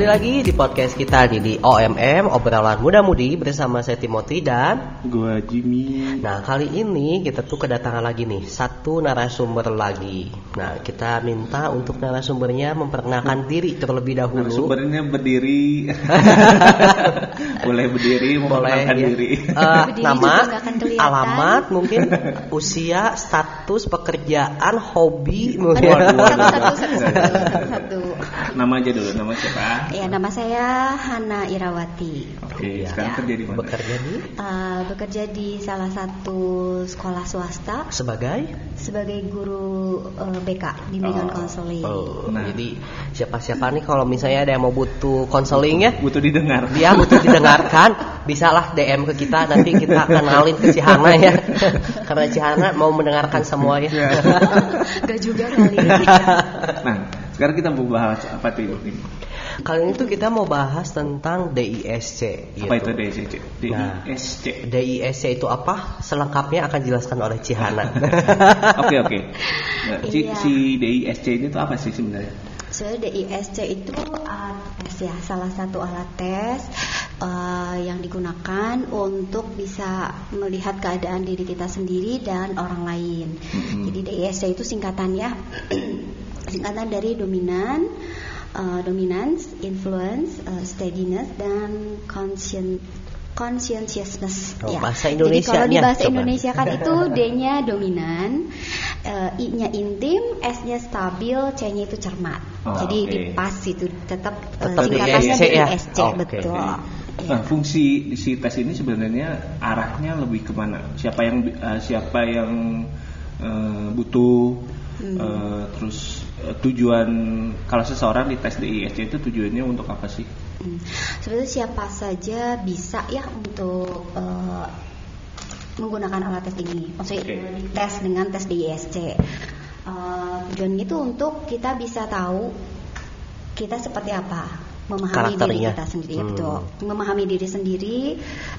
Kembali lagi di podcast kita di, di OMM obrolan muda-mudi bersama saya Timothy dan Gua Jimmy. Nah kali ini kita tuh kedatangan lagi nih satu narasumber lagi. Nah kita minta untuk narasumbernya memperkenalkan diri terlebih dahulu. Narasumbernya berdiri. Boleh berdiri memperkenalkan ya. diri. Eh, Berdiri nama, alamat mungkin, usia, status, pekerjaan, hobi mungkin. Waduh, waduh, Satu, satu, satu, satu, Nama aja dulu, nama siapa? Ya, nama saya Hana Irawati. Oke, Ya. sekarang kerja di mana? Bekerja di Eh, bekerja di salah satu sekolah swasta sebagai sebagai guru eh, BK bimbingan Oh. konseling. Oh, Nah. jadi siapa-siapa nih kalau misalnya ada yang mau butuh konseling ya, Butuh didengar. dia butuh didengarkan, bisalah DM ke kita nanti kita kenalin ke Cihana ya. Karena Cihana mau mendengarkan semua ya. Gak juga kali. Nah, sekarang kita mau bahas apa tuh ini? Kali ini tuh kita mau bahas tentang DISC. Apa gitu. itu DSC? Nah. DISC. DISC itu apa? Selengkapnya akan dijelaskan oleh Cihana. Oke oke. Nah, si, Iya. si DISC ini tuh apa sih sebenarnya? Sebenarnya DISC itu alat tes ya, salah satu alat tes eh, yang digunakan untuk bisa melihat keadaan diri kita sendiri dan orang lain. Mhm. Jadi DISC itu singkatannya singkatan dari dominan, eh, dominance, influence, eh, steadiness dan conscien conscientiousness Oh, ya. bahasa Jadi Indonesianya kalau di bahasa. Indonesia kan itu D-nya dominan, eh, I-nya intim, S-nya stabil, C-nya itu cermat. Oh, Jadi oke. di pas itu tetap Tetap singkatannya DISC ya? DISC Oke. betul. Nah, Ya. fungsi si tes ini sebenarnya arahnya lebih ke mana? Siapa yang eh, siapa yang eh, butuh Hmm. eh, terus tujuan kalau seseorang di tes DISC itu tujuannya untuk apa sih? Hmm. Sebenarnya siapa saja bisa ya untuk eh, menggunakan alat tes ini. Maksudnya Oke. eh, tes dengan tes DISC. Eh, tujuannya itu untuk kita bisa tahu kita seperti apa, memahami diri kita sendiri, Hmm. betul. Memahami diri sendiri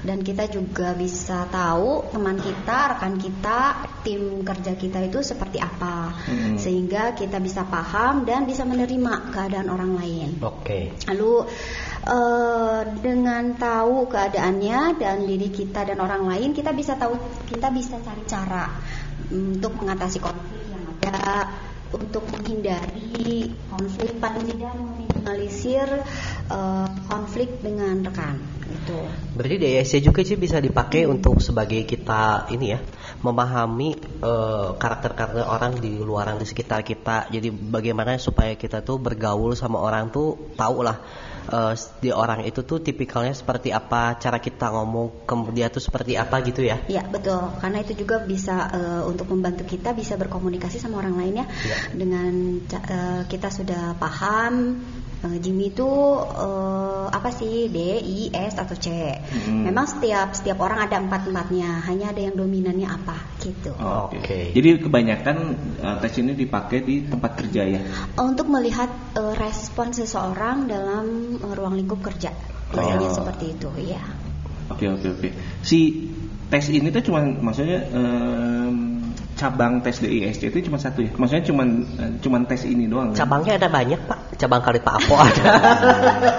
dan kita juga bisa tahu teman kita, rekan kita, tim kerja kita itu seperti apa, Hmm. sehingga kita bisa paham dan bisa menerima keadaan orang lain. Oke. Lalu eh, dengan tahu keadaannya dan diri kita dan orang lain, kita bisa tahu, kita bisa cari cara untuk mengatasi konflik yang ada, untuk menghindari konflik, paling tidak meminimalisir eh, konflik dengan rekan. Gitu. Berarti DISC juga sih bisa dipakai untuk sebagai kita ini ya memahami eh, karakter-karakter orang di luaran di sekitar kita. Jadi bagaimana supaya kita tuh bergaul sama orang tuh tahu lah eh, di orang itu tuh tipikalnya seperti apa, cara kita ngomong ke dia tuh seperti apa gitu ya. Ya betul, karena itu juga bisa eh, untuk membantu kita bisa berkomunikasi sama orang lain ya. Ya. Dengan eh, kita sudah paham eh, Jimmy itu eh, apa sih D, I, S atau C. Hmm. Memang setiap setiap orang ada empat empatnya, hanya ada yang dominannya apa gitu. Oh, Oke. Jadi kebanyakan eh, tes ini dipakai di tempat kerja ya. Untuk melihat eh, respon seseorang dalam eh, ruang lingkup kerja, biasanya Oh. seperti itu ya. Oke oke oke. Si tes ini tuh cuma maksudnya em, cabang tes DISC itu cuma satu ya. Maksudnya cuma eh, cuma tes ini doang. kan? Cabangnya ada banyak pak, cabang kali Pak Apo ada.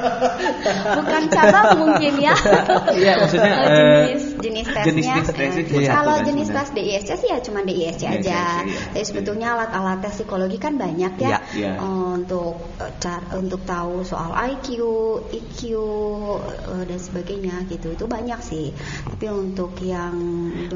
Bukan cabang mungkin ya. Iya, maksudnya, eh, jenis jenis tesnya. eh, satu Kalau kan jenis tes. DISC sih ya cuma DISC aja. DISC, iya. Tapi sebetulnya alat-alat tes psikologi kan banyak ya. Iya. Iya. Eh, untuk eh, cara untuk tahu soal IQ, EQ eh, dan sebagainya gitu. Itu banyak sih. Tapi untuk yang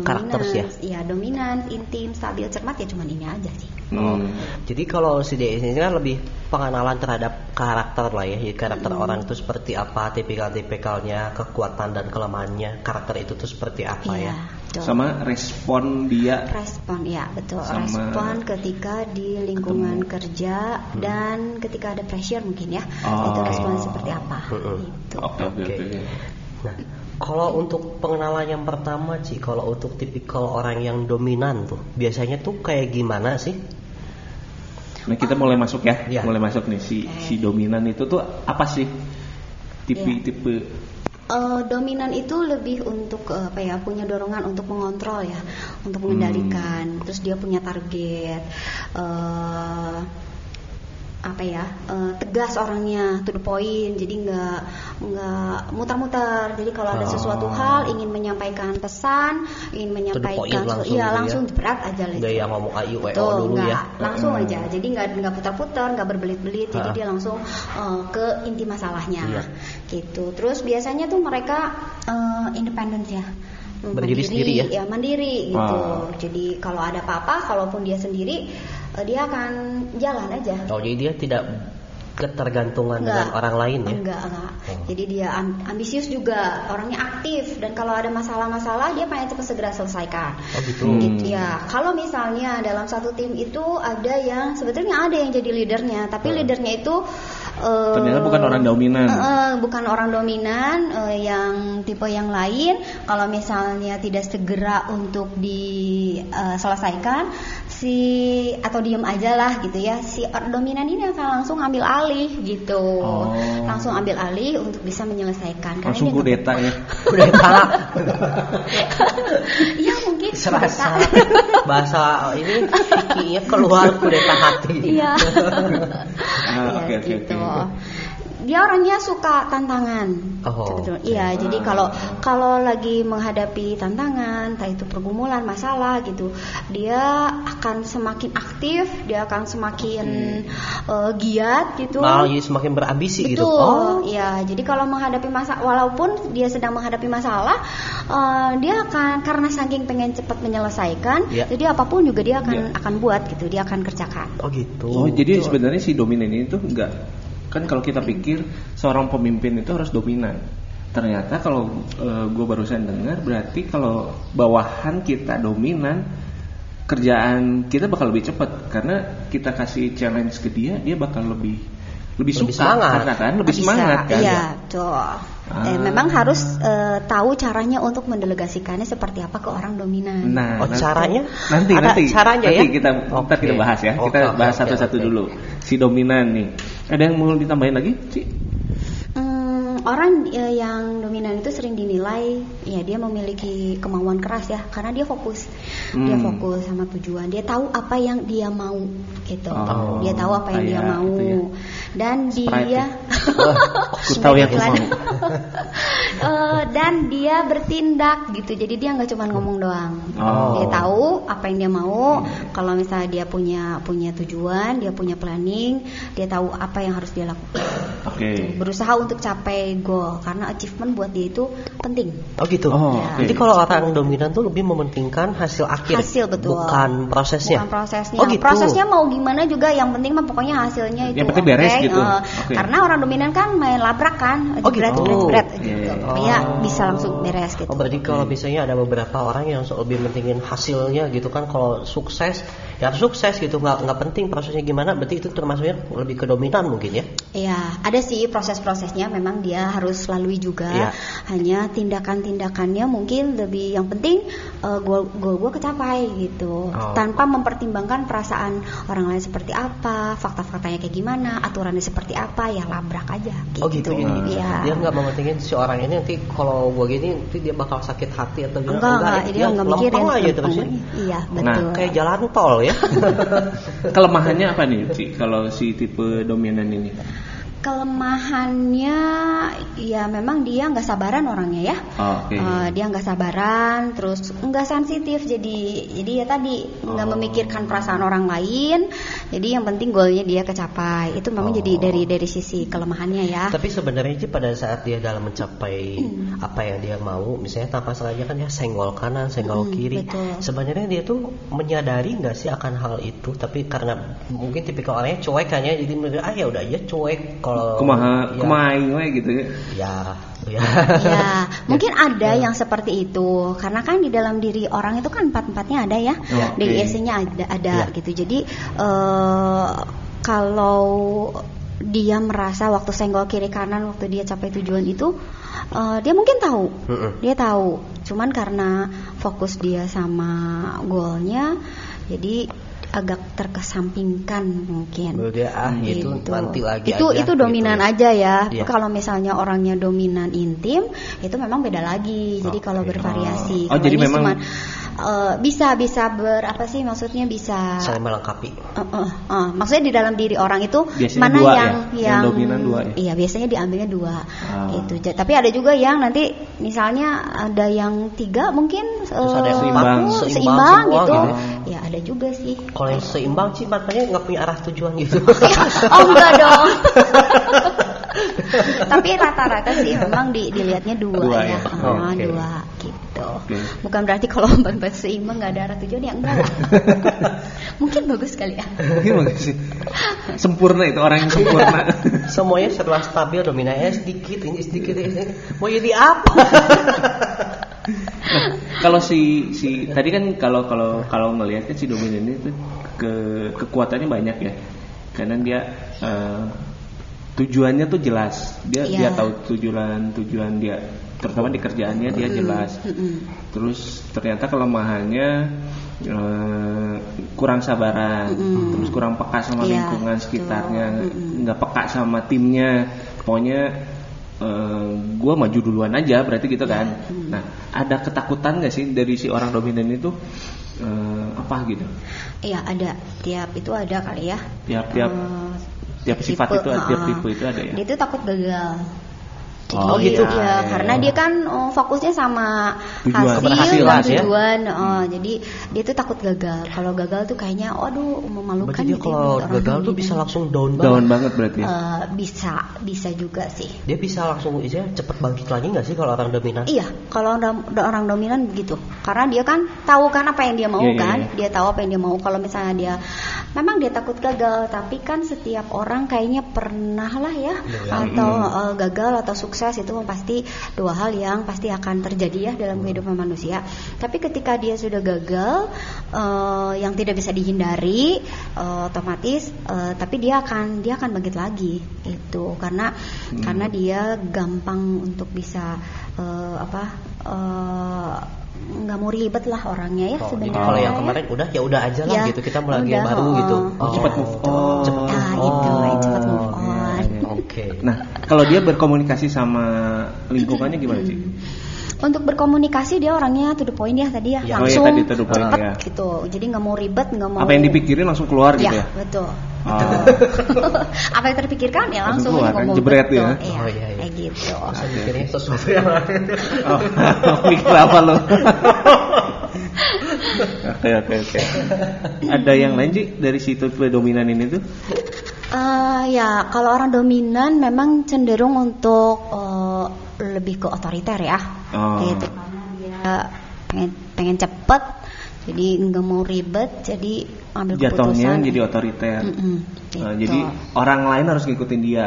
Karakter dominan, sih ya? iya dominan, intim, stabil, cermat ya cuma ini aja sih. Oh, Hmm. jadi kalau si DISC ini kan lebih pengenalan terhadap karakter lah ya, Jadi karakter Hmm. orang itu seperti apa, tipikal-tipikalnya, kekuatan dan kelemahannya, karakter itu tuh seperti apa Iya, ya? betul. Sama respon dia respon ya betul Sama- respon ketika di lingkungan Ketemu. kerja dan ketika ada pressure mungkin ya Oh. itu respon seperti apa Mm-mm. gitu Oke oke Oke. oke. Nah, kalau untuk pengenalan yang pertama sih, kalau untuk tipikal orang yang dominan tuh, biasanya tuh kayak gimana sih? Nah kita mulai masuk ya, Iya. mulai masuk nih si si dominan itu tuh apa sih? Tipe Iya. tipe Eh, dominan itu lebih untuk eh, apa ya punya dorongan untuk mengontrol ya untuk mengendalikan terus dia punya target eh apa ya uh, tegas orangnya to the point jadi nggak nggak muter-muter jadi kalau ada sesuatu Oh. hal ingin menyampaikan pesan ingin menyampaikan langsung iya gitu ya. langsung berat aja lah Nggak yang ngomong ayu Betul, dulu nggak, ya. langsung Hmm. aja jadi nggak nggak putar-putar nggak berbelit-belit jadi dia langsung uh, ke inti masalahnya Iya. gitu terus biasanya tuh mereka uh, independen ya Berdiri sendiri ya? mandiri gitu Ah. jadi kalau ada apa-apa kalaupun dia sendiri dia akan jalan aja Oh jadi dia tidak ketergantungan Enggak. dengan orang lain ya? Enggak, enggak. Oh. Jadi dia am- ambisius juga, orangnya aktif dan kalau ada masalah-masalah dia pengen cepat segera selesaikan. Oh gitu. Hmm. Gitu ya. Kalau misalnya dalam satu tim itu ada yang sebetulnya ada yang jadi leadernya, tapi Hmm. leadernya itu eh, Ternyata bukan orang dominan. eh, eh, bukan orang dominan eh, yang tipe yang lain. Kalau misalnya tidak segera untuk diselesaikan, si atau diem aja lah gitu ya, si orang dominan ini akan langsung ambil alih gitu, Oh. langsung ambil alih untuk bisa menyelesaikan. Karena Langsung kudeta ya. Kudeta. Iya mungkin Serasa bahasa ini keluar kudeta hati. Iya. Ah, Iya, oke, oke, gitu. Dia orangnya suka tantangan. Oh, Sebetulnya. oke. Iya, jadi kalau kalau lagi menghadapi tantangan, entah itu pergumulan, masalah gitu, dia akan semakin aktif, dia akan semakin eh, giat gitu. Malah jadi semakin berambisi gitu. Betul. Oh, Ya, jadi kalau menghadapi masa walaupun dia sedang menghadapi masalah, eh, dia akan karena saking pengen cepat menyelesaikan, Ya. jadi apa pun juga dia akan Ya. akan buat gitu, dia akan kerjakan. oh gitu. Oh, jadi Betul. sebenarnya si dominan ini tuh enggak kan kalau kita pikir seorang pemimpin itu harus dominan. Ternyata kalau gue barusan dengar berarti kalau bawahan kita dominan kerjaan kita bakal lebih cepat karena kita kasih challenge ke dia dia bakal lebih lebih, Lebih suka semangat. karena kan lebih Bisa, semangat kan. Iya, betul. Eh, Ah. memang harus eh, tahu caranya untuk mendelegasikannya seperti apa ke orang dominan. Nah, Oh, nanti- caranya? Nanti Ada nanti caranya nanti ya? kita ntar kita bahas ya. Oke, kita bahas satu-satu oke. dulu. Si dominan nih. Ada yang mau ditambahin lagi? Hmm, orang eh, yang dominan itu sering dinilai, ya dia memiliki kemauan keras ya, karena dia fokus, dia Hmm. fokus sama tujuan, dia tahu apa yang dia mau, gitu, Oh, dia tahu apa yang dia kayak mau, gitu ya. dan Sprite dia, ya. Aku tahu yang aku mau. Eh, dan dia bertindak gitu, jadi dia nggak cuma ngomong doang, Oh. dia tahu apa yang dia mau, kalau misalnya dia punya punya tujuan, dia punya planning, dia tahu apa yang harus dia lakukan Oke. berusaha untuk capai goal karena achievement buat dia itu penting Oh gitu. Oh, Ya. Jadi kalau orang dominan tuh lebih mementingkan hasil akhir, hasil betul bukan prosesnya. bukan prosesnya Oh gitu. prosesnya mau gimana juga yang penting mah pokoknya hasilnya itu Yang penting beres oke. gitu. Eh, Oke. karena orang dominan kan main labrak kan Oh, jebret, gitu. jebret, jebret, Iya, gitu. Oh. bisa langsung beres gitu Oh berarti kalau misalnya ada beberapa orang yang lebih mentingin hasilnya gitu kan kalau sukses ya harus sukses gitu nggak nggak penting prosesnya gimana berarti itu termasuknya lebih ke dominan mungkin ya Iya, ada sih proses-prosesnya memang dia harus lalui juga. Iya. Hanya tindakan-tindakannya mungkin lebih yang penting uh, goal goal gue kecapai gitu. Oh. Tanpa mempertimbangkan perasaan orang lain seperti apa, fakta-faktanya kayak gimana, aturannya seperti apa, ya labrak aja gitu. oh gitu jadi Iya. dia nggak mementingin si orang ini nanti kalau gua gini nanti dia bakal sakit hati atau gimana Enggak, enggak, ya. dia Dia enggak lempeng mikirin. aja terus ya. Iya, Nah, betul. kayak jalan tol ya Kelemahannya apa nih, Ci? Kalau si tipe dominan ini? Kelemahannya ya memang dia nggak sabaran orangnya ya Oh, Oke. Eh, dia nggak sabaran terus nggak sensitif jadi jadi ya tadi nggak Oh. memikirkan perasaan orang lain jadi yang penting goalnya dia kecapai itu memang Oh. jadi dari dari sisi kelemahannya ya tapi sebenarnya sih pada saat dia dalam mencapai Hmm. apa yang dia mau misalnya tanpa sengaja kan ya senggol kanan senggol Hmm, kiri betul. sebenarnya dia tuh menyadari nggak sih akan hal itu tapi karena mungkin tipikal orangnya cuek kan ya jadi ah ya udah aja cuek kalau Kumaha, ya, kumaing we gitu ya. ya ya ya mungkin ada yang seperti itu. Karena kan di dalam diri orang itu kan empat empatnya ada ya. Oh, oke. DISC-nya ada ada Ya. gitu. Jadi eh, kalau dia merasa waktu senggol kiri kanan waktu dia capai tujuan itu eh, dia mungkin tahu. Dia tahu. Cuman karena fokus dia sama goalnya jadi agak terkesampingkan mungkin. Berarti ah itu nanti lagi Itu aja, itu dominan gitu. aja ya. Iya. Kalau misalnya orangnya dominan intim, itu memang beda lagi. Jadi kalau Oke. bervariasi. Oh, Kalau jadi memang- cuman, eh, bisa bisa ber apa sih maksudnya bisa Saling melengkapi. Eh, eh, eh, maksudnya di dalam diri orang itu Biasanya mana dua yang ya? Yang dominan dua ya? Iya, biasanya diambilnya dua. Ah. Gitu. Ja- Tapi ada juga yang nanti misalnya ada yang tiga mungkin Terus ada yang seimbang. Seimbang seimbang semua gitu. gitu. Ya ada juga sih. Kalau yang seimbang sih makanya nggak punya arah tujuan gitu. oh enggak dong. Tapi rata-rata sih memang di, dilihatnya dua, Dua ya, ya? Ah, Oke. dua gitu. Oke. Bukan berarti kalau mbak seimbang nggak ada arah tujuan ya enggak. Mungkin bagus kali ya. Mungkin bagus sih. Sempurna itu orang yang sempurna. Semuanya serba stabil, dominannya sedikit, ini sedikit, ini. Mau jadi apa? Nah, kalau si si tadi kan kalau kalau kalau ngelihatnya si dominan itu ke kekuatannya banyak ya. Karena dia eh, tujuannya tuh jelas. Dia Iya. dia tahu tujuan tujuan dia terutama di kerjaannya dia jelas. Mm-mm. Terus ternyata kelemahannya eh, kurang sabaran, Mm-mm. terus kurang peka sama Iya, lingkungan sekitarnya, nggak peka sama timnya. Pokoknya gue maju duluan aja, berarti gitu kan. Nah, ada ketakutan nggak sih dari si orang dominan itu eh, apa gitu? Iya ada tiap itu ada kali ya. Tiap-tiap Eh, tiap sifat itu, tiap ah. tipe itu ada ya. Dia itu takut gagal. Oh, gitu. Ya, iya, karena iya. dia kan oh, fokusnya sama Tujuan. hasil dan ya. tujuan. Oh, jadi dia tuh takut gagal. Kalau gagal tuh kayaknya, aduh memalukan Berarti dia gitu ya kalau gagal tuh dominan. bisa langsung down Down banget. banget berarti. ya? Eh, bisa, bisa juga sih. Dia bisa langsung istilahnya cepet bangkit lagi nggak sih kalau orang dominan? Iya, kalau orang, orang dominan begitu. Karena dia kan tahu kan apa yang dia mau Iya, iya, kan. iya. Dia tahu apa yang dia mau. Kalau misalnya dia memang dia takut gagal, tapi kan setiap orang kayaknya pernah lah ya atau eh, gagal atau sukses itu pasti dua hal yang pasti akan terjadi ya dalam kehidupan manusia. Tapi ketika dia sudah gagal eh, yang tidak bisa dihindari eh, otomatis eh, tapi dia akan dia akan bangkit lagi itu karena Hmm. karena dia gampang untuk bisa eh, apa eh, nggak mau ribet lah orangnya ya Oh, sebenarnya. kalau yang ya. kemarin udah ya udah aja lah Ya, gitu kita mulai lagi yang udah, baru oh, gitu. oh. Cepat move on. Cepet Nah, move itu, on. yang cepat kalau dia berkomunikasi sama lingkungannya gimana sih? Untuk berkomunikasi dia orangnya to the point ya tadi ya, Ya. Oh, iya, langsung tadi to the point, cepet ya. gitu. Jadi nggak mau ribet, nggak mau Apa yang dipikirin langsung keluar gitu Ya, ya? betul. Oh. apa yang terpikirkan ya Langsung langsung, keluar, ngomong Jebret betul. ya? Iya, Oh, iya, iya. kayak gitu. Saya mikirnya sesuatu yang lain. Oh, mikir apa lo? Oke oke oke. Ada yang lain sih dari situ dominan ini tuh? Eh, ya, kalau orang dominan memang cenderung untuk eh, lebih ke otoriter ya. Oh. Gitu. Karena dia pengen pengen cepet, jadi nggak mau ribet, jadi ambil Jatuhnya keputusan. jadi otoriter. Mm-mm, Eh, gitu. jadi orang lain harus ngikutin dia.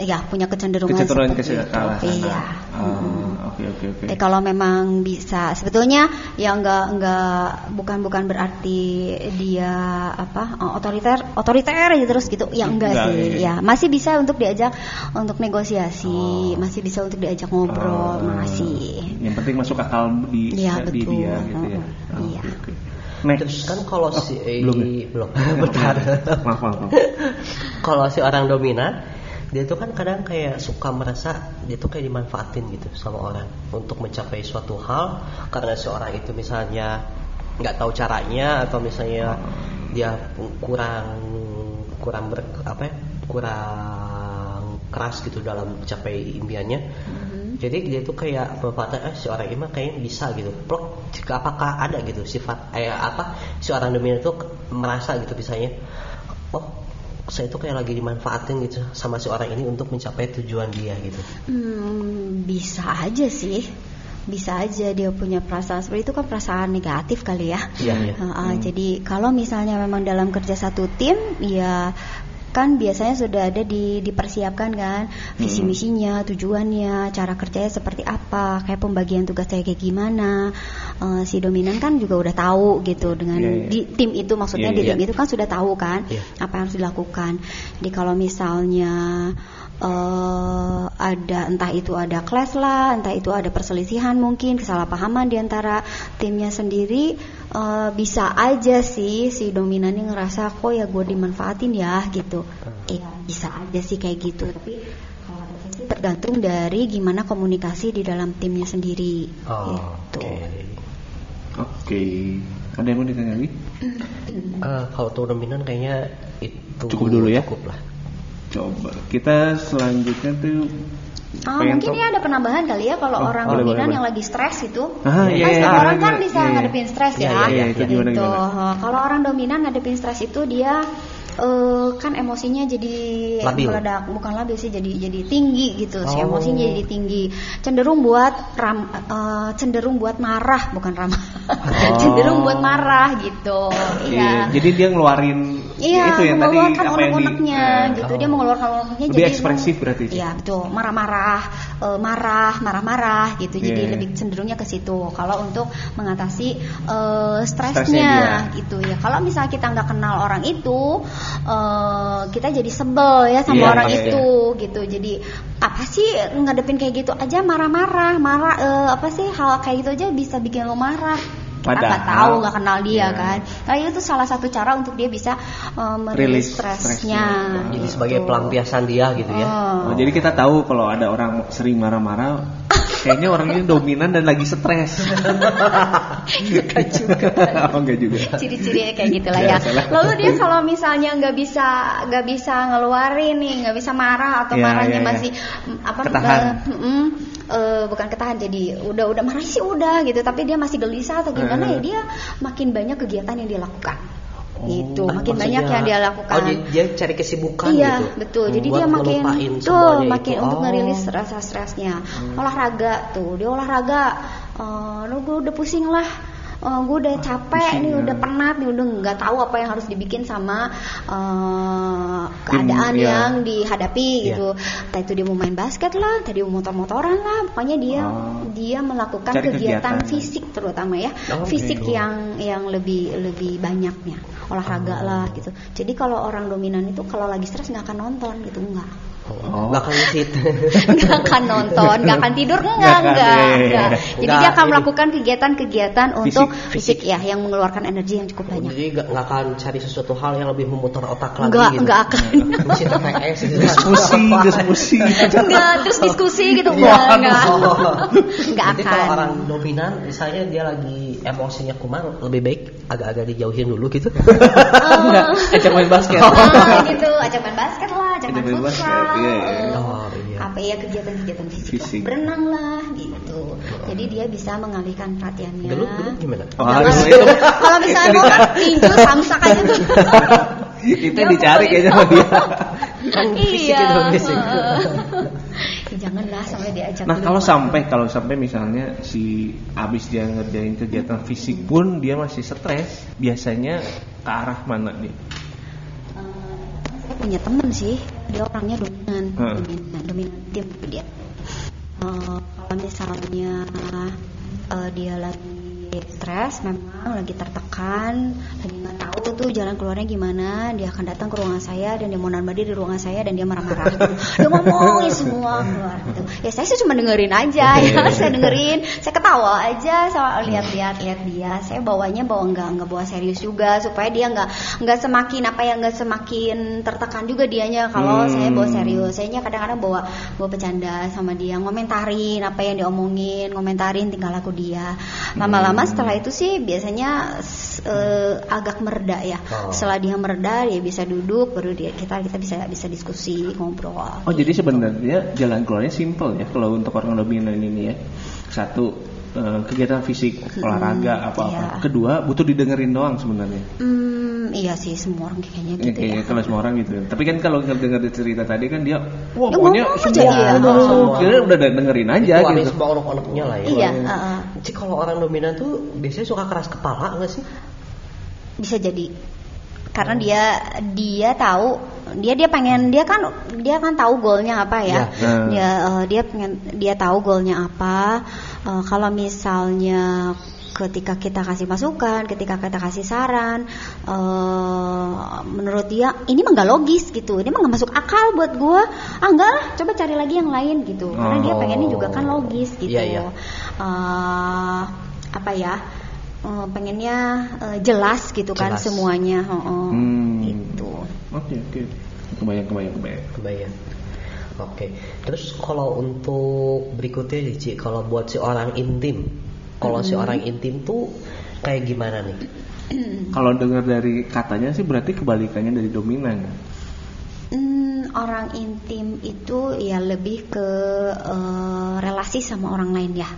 Ya punya kecenderungan Kecenderungan seperti kesalahan. itu. Iya. Oh, Oke oke oke. Kalau memang bisa, sebetulnya ya nggak nggak bukan bukan berarti dia apa otoriter otoriter aja terus gitu, ya enggak Enggak, sih, iya. ya masih bisa untuk diajak untuk negosiasi, Oh. masih bisa untuk diajak ngobrol, Oh, masih. Yang penting masuk akal di, Iya, di betul. dia gitu ya. Oh, iya. oke. Terus Next. kan kalau Oh, si eh, belum ya? belum bentar. Maaf maaf. maaf. kalau si orang dominan dia tuh kan kadang kayak suka merasa dia tuh kayak dimanfaatin gitu sama orang untuk mencapai suatu hal karena si orang itu misalnya nggak tahu caranya atau misalnya dia kurang kurang ber, apa ya kurang keras gitu dalam mencapai impiannya. Jadi dia tuh kayak memanfaatkan eh, si orang ini kayaknya bisa gitu. Plok jika apakah ada gitu sifat eh, apa si orang dominan itu merasa gitu misalnya oh saya tuh kayak lagi dimanfaatin gitu sama si orang ini untuk mencapai tujuan dia gitu Hmm, bisa aja sih. Bisa aja dia punya perasaan seperti itu kan perasaan negatif kali ya. Iya, iya. Uh, uh, Jadi kalau misalnya memang dalam kerja satu tim, ya kan biasanya sudah ada di dipersiapkan kan visi misinya, tujuannya, cara kerjanya seperti apa, kayak pembagian tugasnya kayak gimana. Uh, si dominan kan juga udah tahu gitu dengan Iya, iya. di tim itu maksudnya Iya, di iya. tim itu kan sudah tahu kan Iya. apa yang harus dilakukan. Jadi kalau misalnya eh, ada entah itu ada clash lah, entah itu ada perselisihan mungkin kesalahpahaman di antara timnya sendiri, eh, bisa aja sih si dominan ini ngerasa kok ya gue dimanfaatin ya gitu. Iya bisa aja sih kayak gitu. Tapi tergantung dari gimana komunikasi di dalam timnya sendiri. Oh, gitu. oke. Oke. Ada yang mau ditanya lagi? Eh, kalau tuh dominan kayaknya itu Cukup dulu ya? Cukup lah. Coba. Kita selanjutnya tuh Ah, pengen mungkin ya ada penambahan kali ya kalau Oh, orang boleh, dominan boleh, yang boleh. lagi stres itu. Ah, iya, kan iya, iya, orang kan iya, bisa iya, iya. ngadepin stres Iya, ya. iya, iya, itu gimana, Gitu. gimana? Kalau orang dominan ngadepin stres itu dia eh, kan emosinya jadi Labil. meledak, bukan labil sih jadi jadi tinggi gitu. Si Oh. emosinya jadi tinggi. Cenderung buat ram eh, cenderung buat marah, bukan ramah. Oh. cenderung buat marah gitu. Iya. Jadi dia ngeluarin Iya, itu yang tadi apa yang di Nah, gitu. oh. Dia mengeluarkan unek-uneknya Lebih jadi ekspresif berarti. Iya, betul. Marah-marah, eh, marah, marah-marah gitu. Jadi Iya. lebih cenderungnya ke situ. Kalau untuk mengatasi eh, Stresnya gitu ya. Kalau misalnya kita nggak kenal orang itu, eh, kita jadi sebel ya sama Iya, orang iya, itu gitu. Jadi apa sih ngadepin kayak gitu aja marah-marah, marah eh, apa sih hal kayak gitu aja bisa bikin lo marah. Kita nggak tahu nggak kenal dia Iya. kan. Nah itu salah satu cara untuk dia bisa eh, Rilis merilis stresnya. stresnya. Jadi sebagai Gitu. pelampiasan dia gitu ya. Oh, Oh. jadi kita tahu kalau ada orang sering marah-marah, kayaknya orangnya dominan dan lagi stres. Enggak juga. oh, enggak juga. Ciri-cirinya kayak gitulah ya. Lalu dia kalau misalnya nggak bisa nggak bisa ngeluarin nih, nggak bisa marah atau Ya, marahnya ya, ya. masih mm, apa Ketahan. eh, mm, eh, bukan ketahan jadi udah udah marah sih udah gitu, tapi dia masih gelisah atau gimana Eh. ya dia makin banyak kegiatan yang dia lakukan. gitu, Ah, makin maksudnya- banyak yang dia lakukan. Oh, jadi dia cari kesibukan iya, gitu. betul. Jadi Buat dia makin tuh makin itu. untuk Oh. ngerilis rasa stresnya. Olahraga tuh, dia olahraga. Eh, lu gue udah pusing lah. Gue udah capek nih, ya. udah penat nih, udah nggak tahu apa yang harus dibikin sama eh, Tim, keadaan iya. yang dihadapi Iya. gitu. Entah itu dia mau main basket lah, tadi mau motor-motoran lah, pokoknya dia Oh. dia melakukan Cari kegiatan, kegiatan. fisik terutama ya, Oh, fisik oke. yang yang lebih lebih banyaknya olahraga lah gitu. Jadi kalau orang dominan itu kalau lagi stres nggak akan nonton gitu enggak. Oh. Nggak akan ngesit. nggak akan nonton, nggak akan tidur, enggak, Nggak akan, enggak, iya, iya, enggak. iya. Jadi Nggak, dia akan melakukan kegiatan-kegiatan untuk Fisik, fisik, ya, yang mengeluarkan energi yang cukup banyak. Jadi nggak nggak akan cari sesuatu hal yang lebih memutar otak lagi Enggak, gitu. enggak akan. Gitu. Diskusi, diskusi. enggak, terus diskusi gitu, Iya. enggak, enggak. Oh. Enggak Jadi akan. kalau orang dominan, misalnya dia lagi emosinya kuman, lebih baik agak-agak dijauhin dulu gitu. Oh. Ajak main basket. Gitu, ajak main basket lah, ajak main futsal, basket, iya, iya. Oh, iya. apa ya kegiatan-kegiatan fisik, lah. Fisik. berenang lah, gitu. Jadi dia bisa mengalihkan perhatiannya. Gelut, gelut gimana? Oh, kalau misalnya itu mau dicari. tinju samsak aja tuh. itu Dia dicari kayaknya sama dia. Kan fisik iya. itu fisik. Ya, janganlah sampai diajak. Nah kalau sampai kalau sampai misalnya si abis dia ngerjain kegiatan fisik pun dia masih stres, biasanya ke arah mana nih? Eh, saya punya temen sih, dia orangnya dominan, Hmm. dominan, dominan tim dia. Eh, kalau misalnya eh, dia lagi stres, memang lagi tertekan, lagi nggak tahu tuh jalan keluarnya gimana, dia akan datang ke ruangan saya dan dia mau diri di ruangan saya dan dia marah-marah, gitu. dia ngomongin semua keluar. Gitu. Ya saya sih cuma dengerin aja, ya saya dengerin, saya ketawa aja, sama lihat-lihat lihat dia. Saya bawanya bawa nggak nggak bawa serius juga supaya dia nggak nggak semakin apa ya nggak semakin tertekan juga dianya kalau Hmm. saya bawa serius. Saya kadang-kadang bawa bawa bercanda sama dia, ngomentarin apa yang diomongin, ngomentarin tingkah laku dia. Lama-lama setelah itu sih biasanya eh, agak mereda ya. Oh. Setelah dia mereda dia bisa duduk baru dia kita kita bisa bisa diskusi ngobrol. Oh jadi sebenarnya jalan keluarnya simple ya kalau untuk orang dominan ini ya. Satu eh, kegiatan fisik, olahraga apa-apa. iya. Kedua butuh didengerin doang sebenarnya. Hmm, iya sih semua orang kayaknya gitu kayaknya ya. kalau semua orang gitu. Tapi kan kalau dengar cerita tadi kan dia, wah Ya, pokoknya semua, ngomong, Oh. semua. Kira udah dengerin aja Itu gitu. semua unek-uneknya lah ya. Iya, heeh. Cik kalau orang dominan tuh biasanya suka keras kepala nggak sih? bisa jadi karena dia dia tahu dia dia pengen dia kan dia kan tahu goalnya apa ya. Ya. dia eh, dia pengen dia tahu goalnya apa. Eh, kalau misalnya ketika kita kasih masukan ketika kita kasih saran eh, menurut dia ini mah nggak logis gitu. Ini mah nggak masuk akal buat gua. Ah enggak lah coba cari lagi yang lain gitu. Karena dia Oh. pengennya juga kan logis gitu Iya, iya. Eh, apa ya eh, pengennya eh, jelas gitu kan Jelas. semuanya. Oh, oh. Hmm. Gitu. Oke oke. Kebayang kebayang kebayang. Kebayang. Oke. Terus kalau untuk berikutnya nih, Ci, kalau buat si orang intim, kalau si orang intim tuh kayak gimana nih? Kalau dengar dari katanya sih berarti kebalikannya dari dominan. Hmm, orang intim itu ya lebih ke eh, relasi sama orang lain ya,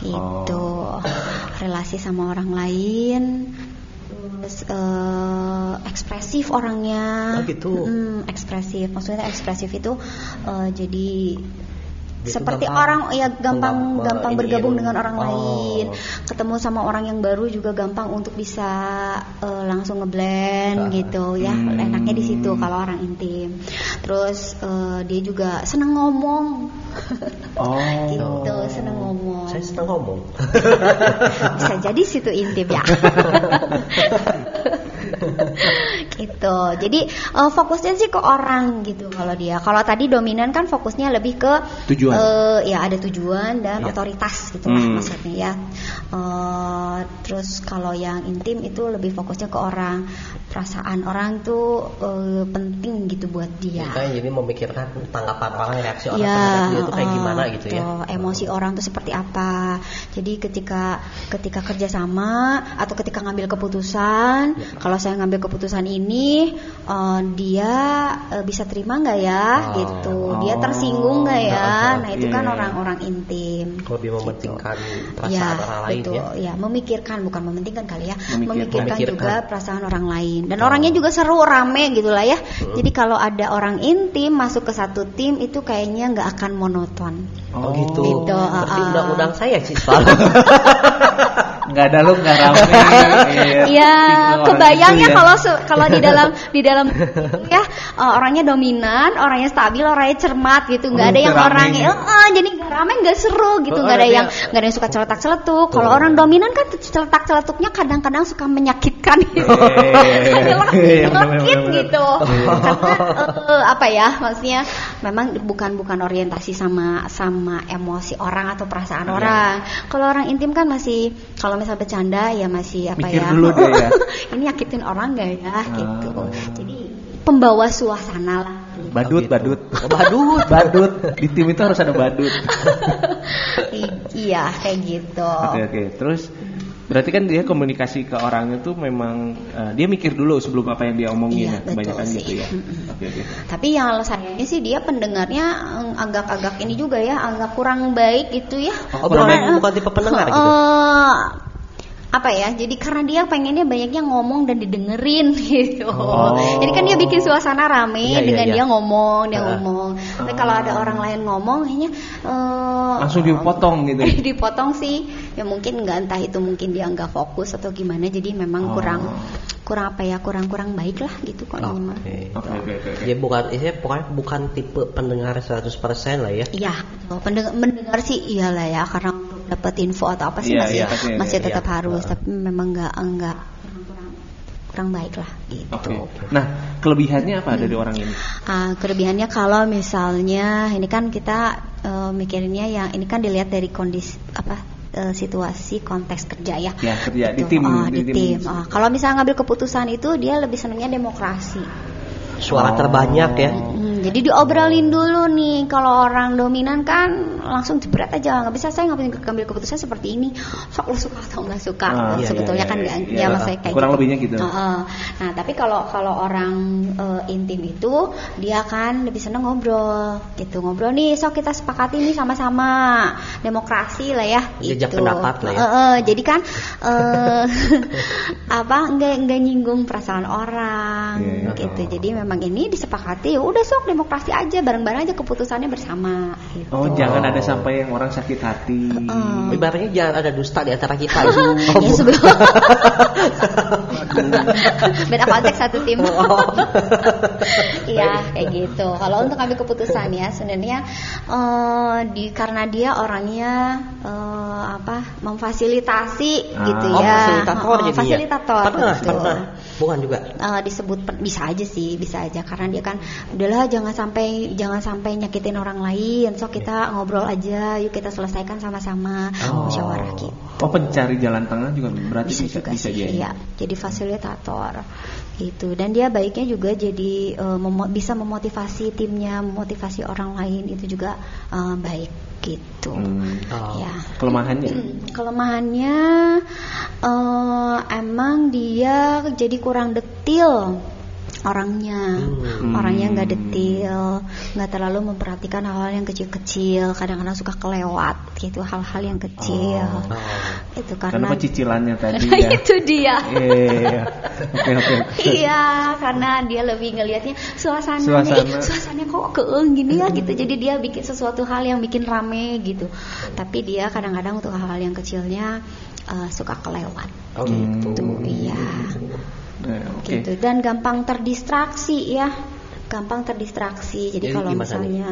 gitu. Oh. Relasi sama orang lain, terus eh, ekspresif orangnya. Oh, gitu. Mm, ekspresif, maksudnya ekspresif itu eh, jadi seperti gampang- orang ya gampang gampang bergabung ini. dengan orang Oh. lain, ketemu sama orang yang baru juga gampang untuk bisa eh, langsung ngeblend Ah. gitu ya Hmm. enaknya di situ kalau orang intim terus eh, dia juga seneng ngomong Oh. gitu seneng ngomong Saya senang ngomong. bisa jadi situ intim ya gitu jadi eh, fokusnya sih ke orang gitu kalau dia kalau tadi dominan kan fokusnya lebih ke Tujuan. eh, ya ada tujuan dan Ya. otoritas gitu lah Hmm. maksudnya ya Eh, terus kalau yang intim itu lebih fokusnya ke orang perasaan orang tuh eh, penting gitu buat dia Makanya jadi memikirkan tanggapan orang, reaksi orang Ya, terhadap dia itu kayak uh, gitu ya. emosi orang tuh seperti apa. Jadi ketika ketika kerjasama atau ketika ngambil keputusan, Ya. kalau saya ngambil keputusan ini, uh, dia uh, bisa terima nggak ya? Oh. Gitu. Dia tersinggung nggak ya? Oh, Nah itu iya, kan iya. orang-orang intim. Lebih mementingkan Ya, perasaan orang lain betul. ya. Ya, memikirkan bukan mementingkan kali ya. Memikirkan. Memikirkan, juga perasaan orang lain. Dan Oh. orangnya juga seru, rame gitu lah ya. Jadi kalau ada orang intim masuk ke satu tim itu kayaknya nggak akan monoton. Oh, gitu. Gitu, Berarti uh-uh. undang-undang saya sih selalu. Nggak ada lu nggak rame. Iya, orang kebayangnya itu ya. kalau kalau di dalam di dalam ya uh, orangnya dominan, orangnya stabil, orangnya cermat gitu. nggak Oh, ada yang orangnya, gitu. eh, eh, jadi nggak rame, nggak seru gitu. Oh, nggak ada yang nggak ada yang suka celetak celetuk. Kalau Oh. orang dominan kan celetak celetuknya kadang-kadang suka menyakitkan gitu. Iya, Nyelekit iya, gitu. Iya. Karena eh, apa ya, maksudnya memang bukan bukan orientasi sama sama emosi orang atau perasaan Iya. orang. Kalau orang intim kan masih kalau misal bercanda ya masih apa Mikir ya? dulu dia ya. Ini nyakitin orang nggak ya gitu. Ah. Jadi pembawa suasana lah. Badut, gitu. badut. Oh, badut. badut. Di tim itu harus ada badut. I- iya kayak gitu. Oke oke. Terus berarti kan dia komunikasi ke orang itu memang eh, dia mikir dulu sebelum apa yang dia omongin Iya, ya. Kebanyakan gitu ya. Oke oke. Tapi yang sayangnya sih dia pendengarnya eh, agak-agak ini juga ya, agak kurang baik gitu ya. Oh, bukan- Karena, bukan tipe pendengar eh, gitu? Apa ya? Jadi karena dia pengennya banyaknya ngomong dan didengerin gitu. Oh. Jadi kan dia bikin suasana rame Iya, iya, dengan iya. dia ngomong, dia Ah. ngomong. Tapi kalau ada orang lain ngomong, kayaknya eh, Langsung dipotong gitu. dipotong sih. Ya mungkin nggak entah itu mungkin dia nggak fokus atau gimana. Jadi memang Oh. kurang kurang apa ya? Kurang kurang baik lah gitu kalau ini mah. Oke. Oke oke oke. oke. Dia bukan, ini pokoknya bukan tipe pendengar 100% lah ya. Iya, pendengar, mendengar sih iyalah ya karena dapat info atau apa sih Iya, masih iya, pasti, masih iya, tetap iya. harus, Heeh. tapi memang nggak enggak kurang kurang kurang baik lah gitu. Oke. Nah, kelebihannya apa dari orang ini? Ah, kelebihannya kalau misalnya ini kan kita eh, mikirinnya yang ini kan dilihat dari kondisi apa eh, situasi konteks kerja ya. Ya, kerja di Gitu. tim, Ah, di di, tim. tim. Ah, kalau misalnya ngambil keputusan itu dia lebih senangnya demokrasi. Suara Oh. terbanyak ya. Hmm, jadi diobrolin dulu nih kalau orang dominan kan langsung jebret aja nggak bisa saya ngambil ngambil keputusan seperti ini sok lo suka atau nggak suka Ah, iya, sebetulnya iya, kan iya, nggak iya. ya maksudnya kayak Kurang gitu. lebihnya gitu. Heeh. nah tapi kalau kalau orang eh, intim itu dia kan lebih seneng ngobrol gitu ngobrol nih sok kita sepakati nih sama-sama demokrasi lah ya Jejak gitu. pendapat lah ya. Heeh, jadi kan eh, apa nggak nggak nyinggung perasaan orang Iya, iya. gitu jadi memang ini disepakati ya udah sok demokrasi aja bareng-bareng aja keputusannya bersama gitu. Oh, jangan ada sampai yang orang sakit hati. Heeh. Ibaratnya jangan ada dusta di antara kita. ya sebelum beda konteks satu tim iya kayak gitu kalau untuk ambil keputusan ya sebenarnya eh, di karena dia orangnya eh, apa memfasilitasi Ah. gitu Oh, ya fasilitator Oh, jadinya. fasilitator Pernah, betul. pernah. Bukan juga. Eh, disebut bisa aja sih bisa aja karena dia kan udahlah jangan sampai jangan sampai nyakitin orang lain so kita ngobrol aja yuk kita selesaikan sama-sama Oh. musyawarah gitu Oh pencari jalan tengah juga berarti bisa, bisa juga bisa sih jadi. iya jadi fasilitator itu dan dia baiknya juga jadi eh, memo- bisa memotivasi timnya memotivasi orang lain itu juga eh, baik gitu Hmm. Oh. ya Kelemahannya. kelemahannya eh, emang dia jadi kurang detil orangnya Hmm. orangnya nggak detil nggak terlalu memperhatikan hal-hal yang kecil-kecil kadang-kadang suka kelewat gitu hal-hal yang kecil Oh. itu Karena karena pecicilannya tadi Nah, ya. itu dia Iya. Iya karena dia lebih ngelihatnya suasananya Suasana. eh, suasananya kok keeng gini ya gitu jadi dia bikin sesuatu hal yang bikin rame gitu tapi dia kadang-kadang untuk hal-hal yang kecilnya eh, suka kelewat Oh gitu. tuh iya Oke. gitu dan gampang terdistraksi ya gampang terdistraksi. Jadi, Jadi kalau gimana misalnya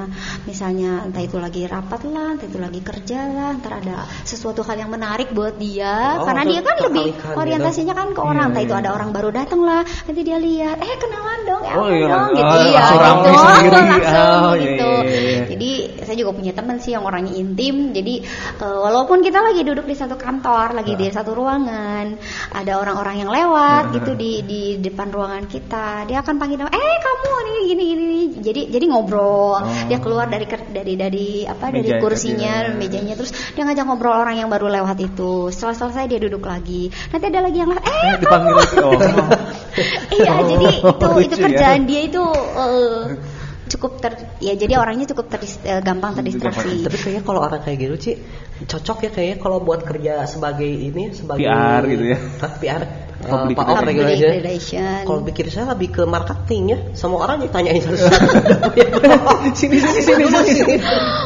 misalnya entah itu lagi rapat lah entah itu lagi kerja lah ntar ada sesuatu hal yang menarik buat dia. Oh, karena dia kan lebih teralihkan orientasinya kan ke Iya, orang. Entah itu iya. ada orang baru datang lah nanti dia lihat eh kenalan dong ya Oh, iya, dong gitu. Oh, iya langsung gitu. sendiri. langsung Oh, iya, gitu. iya, iya. jadi saya juga punya teman sih yang orangnya intim. Jadi eh, walaupun kita lagi duduk di satu kantor lagi di satu ruangan ada orang-orang yang lewat gitu di di depan ruangan kita dia akan panggil nama eh kamu nih gini gini nih." jadi jadi ngobrol Oh. dia keluar dari dari dari apa dari Meja kursinya kerja. mejanya terus dia ngajak ngobrol orang yang baru lewat itu setelah selesai dia duduk lagi nanti ada lagi yang eh Eh, dipanggil lagi. Oh. iya Oh, jadi itu itu lucu ya. kerjaan dia itu eh, cukup ter ya jadi orangnya cukup terdis- eh, gampang terdistraksi Tapi kayaknya kalau orang kayak gitu sih cocok ya kayaknya kalau buat kerja sebagai ini sebagai PR gitu ya. Hah, PR. Public Uh, Public Public relation. relation. Kalau pikir saya lebih ke marketing ya, sama orang ditanyain satu sini sini sini sini.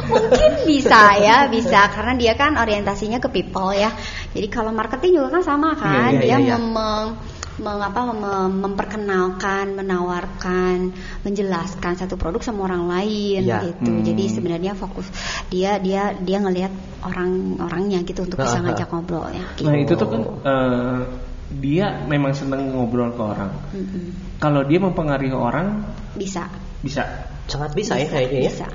mungkin bisa ya bisa karena dia kan orientasinya ke people ya jadi kalau marketing juga kan sama kan Iya, iya, dia iya, iya. mem- meng- mengapa mem- memperkenalkan menawarkan menjelaskan satu produk sama orang lain Iya. gitu Hmm. jadi sebenarnya fokus dia dia dia ngelihat orang-orangnya gitu untuk bisa ngajak ngobrol ya gitu. Nah itu tuh kan eh, dia memang seneng ngobrol ke orang. Mm-mm. Kalau dia mempengaruhi orang bisa bisa. Sangat bisa, ya kayaknya ya. bisa.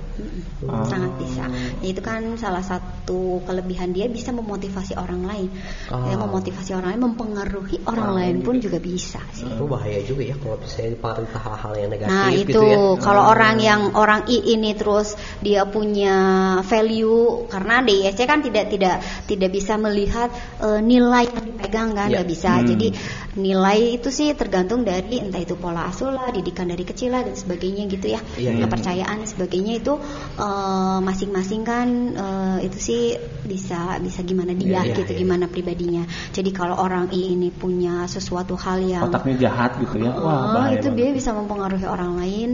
Oh. sangat bisa Ya, itu kan salah satu kelebihan dia bisa memotivasi orang lain Oh. dia memotivasi orang lain mempengaruhi orang, lain pun juga bisa sih Itu bahaya juga ya kalau misalnya dipengaruhi hal-hal yang negatif Nah itu gitu ya. kalau orang yang orang I ini terus dia punya value karena DISC kan tidak tidak tidak bisa melihat eh, nilai yang dipegang kan Ya. nggak bisa Hmm. jadi nilai itu sih tergantung dari entah itu pola asuh lah didikan dari kecil lah dan sebagainya gitu ya Iya, iya. Kepercayaan sebagainya itu eh, masing-masing kan eh, itu sih bisa bisa gimana dia Iya, iya, gitu iya. gimana pribadinya jadi kalau orang ini punya sesuatu hal yang Otaknya jahat gitu ya. Wah bahaya. itu dia banget. bisa mempengaruhi orang lain.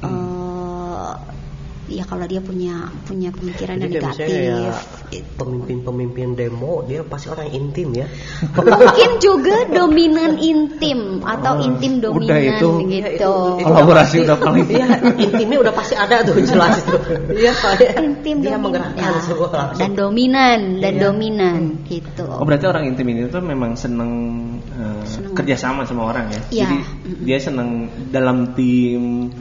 eh, ya kalau dia punya punya pemikiran yang Jadi negatif. kayak pemimpin-pemimpin demo dia pasti orang intim ya. Mungkin juga dominan intim atau Oh, intim udah dominan itu. gitu. Iya, itu- itu Kolaborasi udah paling- Iya, intimnya udah pasti ada tuh jelas itu. Iya, soalnya intim dia dominan menggerakkan Ya, semua langsung. dan dominan dan Iya. dominan gitu. Oh berarti orang intim ini tuh memang seneng, eh, Seneng. kerjasama sama orang ya. Iya. Jadi Mm-mm. dia seneng dalam tim.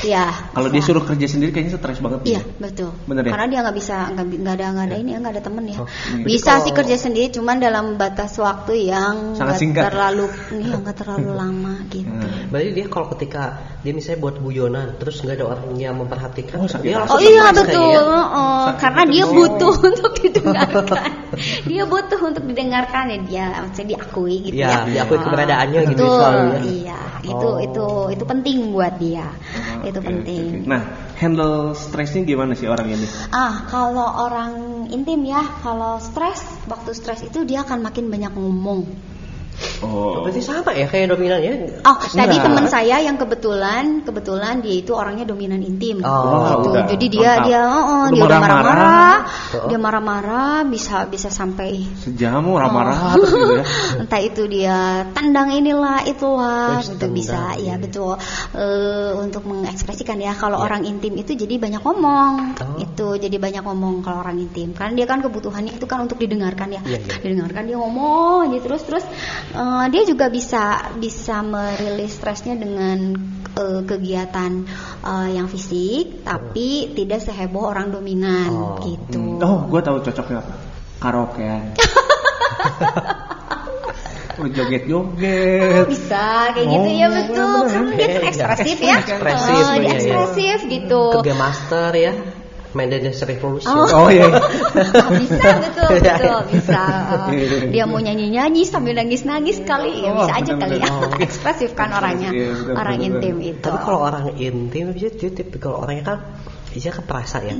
Iya. Kalau dia suruh kerja sendiri kayaknya stres banget. Iya dia. betul. Bener ya? Karena dia nggak bisa nggak ada nggak ada ini ya nggak ada temen ya. Oh, iya. bisa Jadi sih kalau- kerja sendiri, cuman dalam batas waktu yang Sangat nggak singkat. terlalu iya nggak terlalu lama gitu. Hmm. Berarti dia kalau ketika dia misalnya buat guyonan terus nggak ada orang yang memperhatikan, Oh, dia langsung Oh iya stres betul, ya. oh, Sakit karena dia betul. butuh untuk didengarkan. dia butuh untuk didengarkan ya dia, maksudnya diakui gitu Iya, ya. diakui Oh, keberadaannya gitu betul, selalu ya. Iya, itu Oh. itu itu penting buat dia, Oh, itu oke, penting. oke. Nah, handle stresnya gimana sih orang ini? Ah, kalau orang intim ya, kalau stres, waktu stres itu dia akan makin banyak ngomong. Oh. Berarti sama ya kayak dominan ya? Oh, tadi Enggak. teman saya yang kebetulan kebetulan dia itu orangnya dominan intim. Oh, gitu. udah Jadi dia lengkap. dia oh, oh, dia udah marah-marah. marah-marah, Oh. dia marah-marah bisa bisa sampai Sejam marah-marah terus gitu ya. entah itu dia tendang inilah itulah Terus gitu bisa ya iya. betul Eh, untuk mengekspresikan ya kalau Iya. orang intim itu jadi banyak ngomong Oh. itu jadi banyak ngomong kalau orang intim karena dia kan kebutuhannya itu kan untuk didengarkan ya Iya, iya. didengarkan dia ngomong gitu terus terus eh, dia juga bisa bisa merilis stresnya dengan eh, kegiatan eh, yang fisik tapi tidak seheboh orang dominan Oh. gitu Oh, gue tahu cocoknya apa? Karaokean. Oh, joget-joget. bisa kayak gitu ya Oh, betul bener. kan dia kan Iya, ekspresif ya ekspresif, Oh, dia iya, iya. ekspresif gitu Ke Game Master ya. Main Dance Revolution. Oh. Oh iya. bisa betul betul bisa Uh, Iya, iya, dia mau nyanyi nyanyi sambil nangis nangis kali ya Oh, bisa aja kali ya. Oh. ekspresif kan orangnya Iya, orang intim itu Tapi kalau orang intim dia, dia tipikal orangnya kan dia kan perasa ya.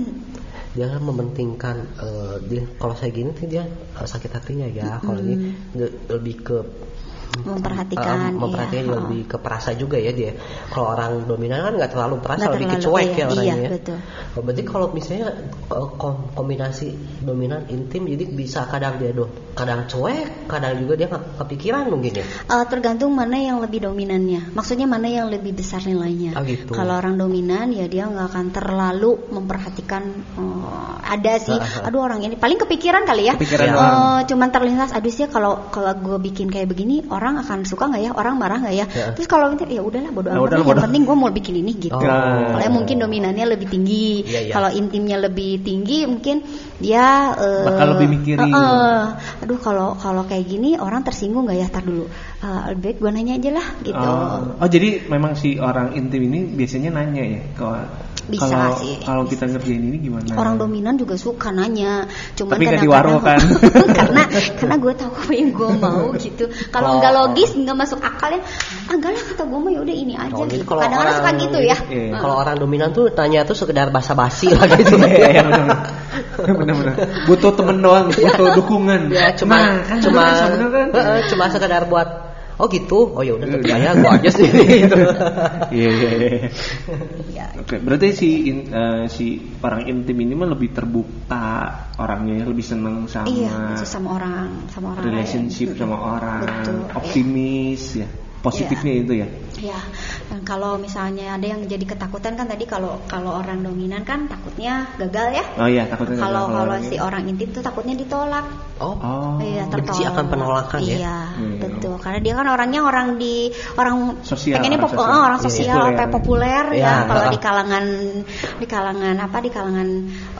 Dia kan mementingkan eh, dia kalau saya gini tuh dia eh, sakit hatinya ya. Kalau ini dia lebih ke memperhatikan eh, memperhatikan iya. lebih ke perasa juga ya dia. Kalau orang dominan kan nggak terlalu perasa, Nggak lebih terlalu, cuek iya, ya orangnya. iya, ya. betul. Oh, berarti kalau misalnya eh, kom- kombinasi dominan intim jadi bisa kadang dia do kadang cuek, kadang juga dia nggak kepikiran mungkin ya. Eh, tergantung mana yang lebih dominannya. Maksudnya mana yang lebih besar nilainya. Oh, gitu. Kalau orang dominan ya dia nggak akan terlalu memperhatikan. eh, ada sih, Ah, ah. aduh orang ini paling kepikiran kali ya. Kepikiran doang. cuman terlintas, aduh sih kalau kalau gue bikin kayak begini orang akan suka nggak ya? Orang marah nggak ya? Ya. Terus kalau itu ya udahlah bodo Ya amat. bodo. Yang penting gue mau bikin ini gitu. Oh. Kalau yang mungkin dominannya lebih tinggi, Iya, iya. kalau intimnya lebih tinggi mungkin dia Bakal lebih mikirin. eh, eh, aduh kalau kalau kayak gini orang tersinggung nggak ya? Tar dulu. Eh, lebih baik gue nanya aja lah gitu. Oh, oh, jadi memang si orang intim ini biasanya nanya ya kalau Bisa kalau sih, kalau kita ngerjain ini gimana? Orang dominan juga suka nanya, cuman Tapi kadang-kadang- waro kan? karena karena gue tahu apa yang gue mau gitu. Kalau Oh. nggak logis, nggak masuk akal ya, ah, enggak lah kata gue mah yaudah ini aja Oh, gitu. kalau Kadang-kadang orang- suka gitu ya. Iya. Kalau orang dominan tuh tanya tuh sekedar basa-basi lah gitu. Iya, iya, benar. Benar-benar. Butuh temen doang, butuh dukungan. ya cuma Nah, kan cuma bener kan? Heeh, cuma sekedar buat oh gitu oh ya udah Iya, percaya iya. gua aja sih gitu. Iya, iya, iya. Ya. Oke, berarti si in- eh, si orang intim ini mah lebih terbuka orangnya, lebih seneng sama Iya, sama orang, sama orang relationship lain. sama orang, Betul. optimis ya. Positifnya itu ya. Ya, dan kalau misalnya ada yang jadi ketakutan kan tadi kalau kalau orang dominan kan takutnya gagal ya. Oh iya, takutnya gagal Kalau kalau si orang intim tuh takutnya ditolak. oh, Oh. Iya, benci tertolak. akan penolakan ya? Iya, Hmm. betul. Karena dia kan orangnya orang di orang Sosial, pengennya orang pop- sosial. oh, orang Iya, sosial, populer. apa populer Iya. ya. Kalau di kalangan di kalangan apa di kalangan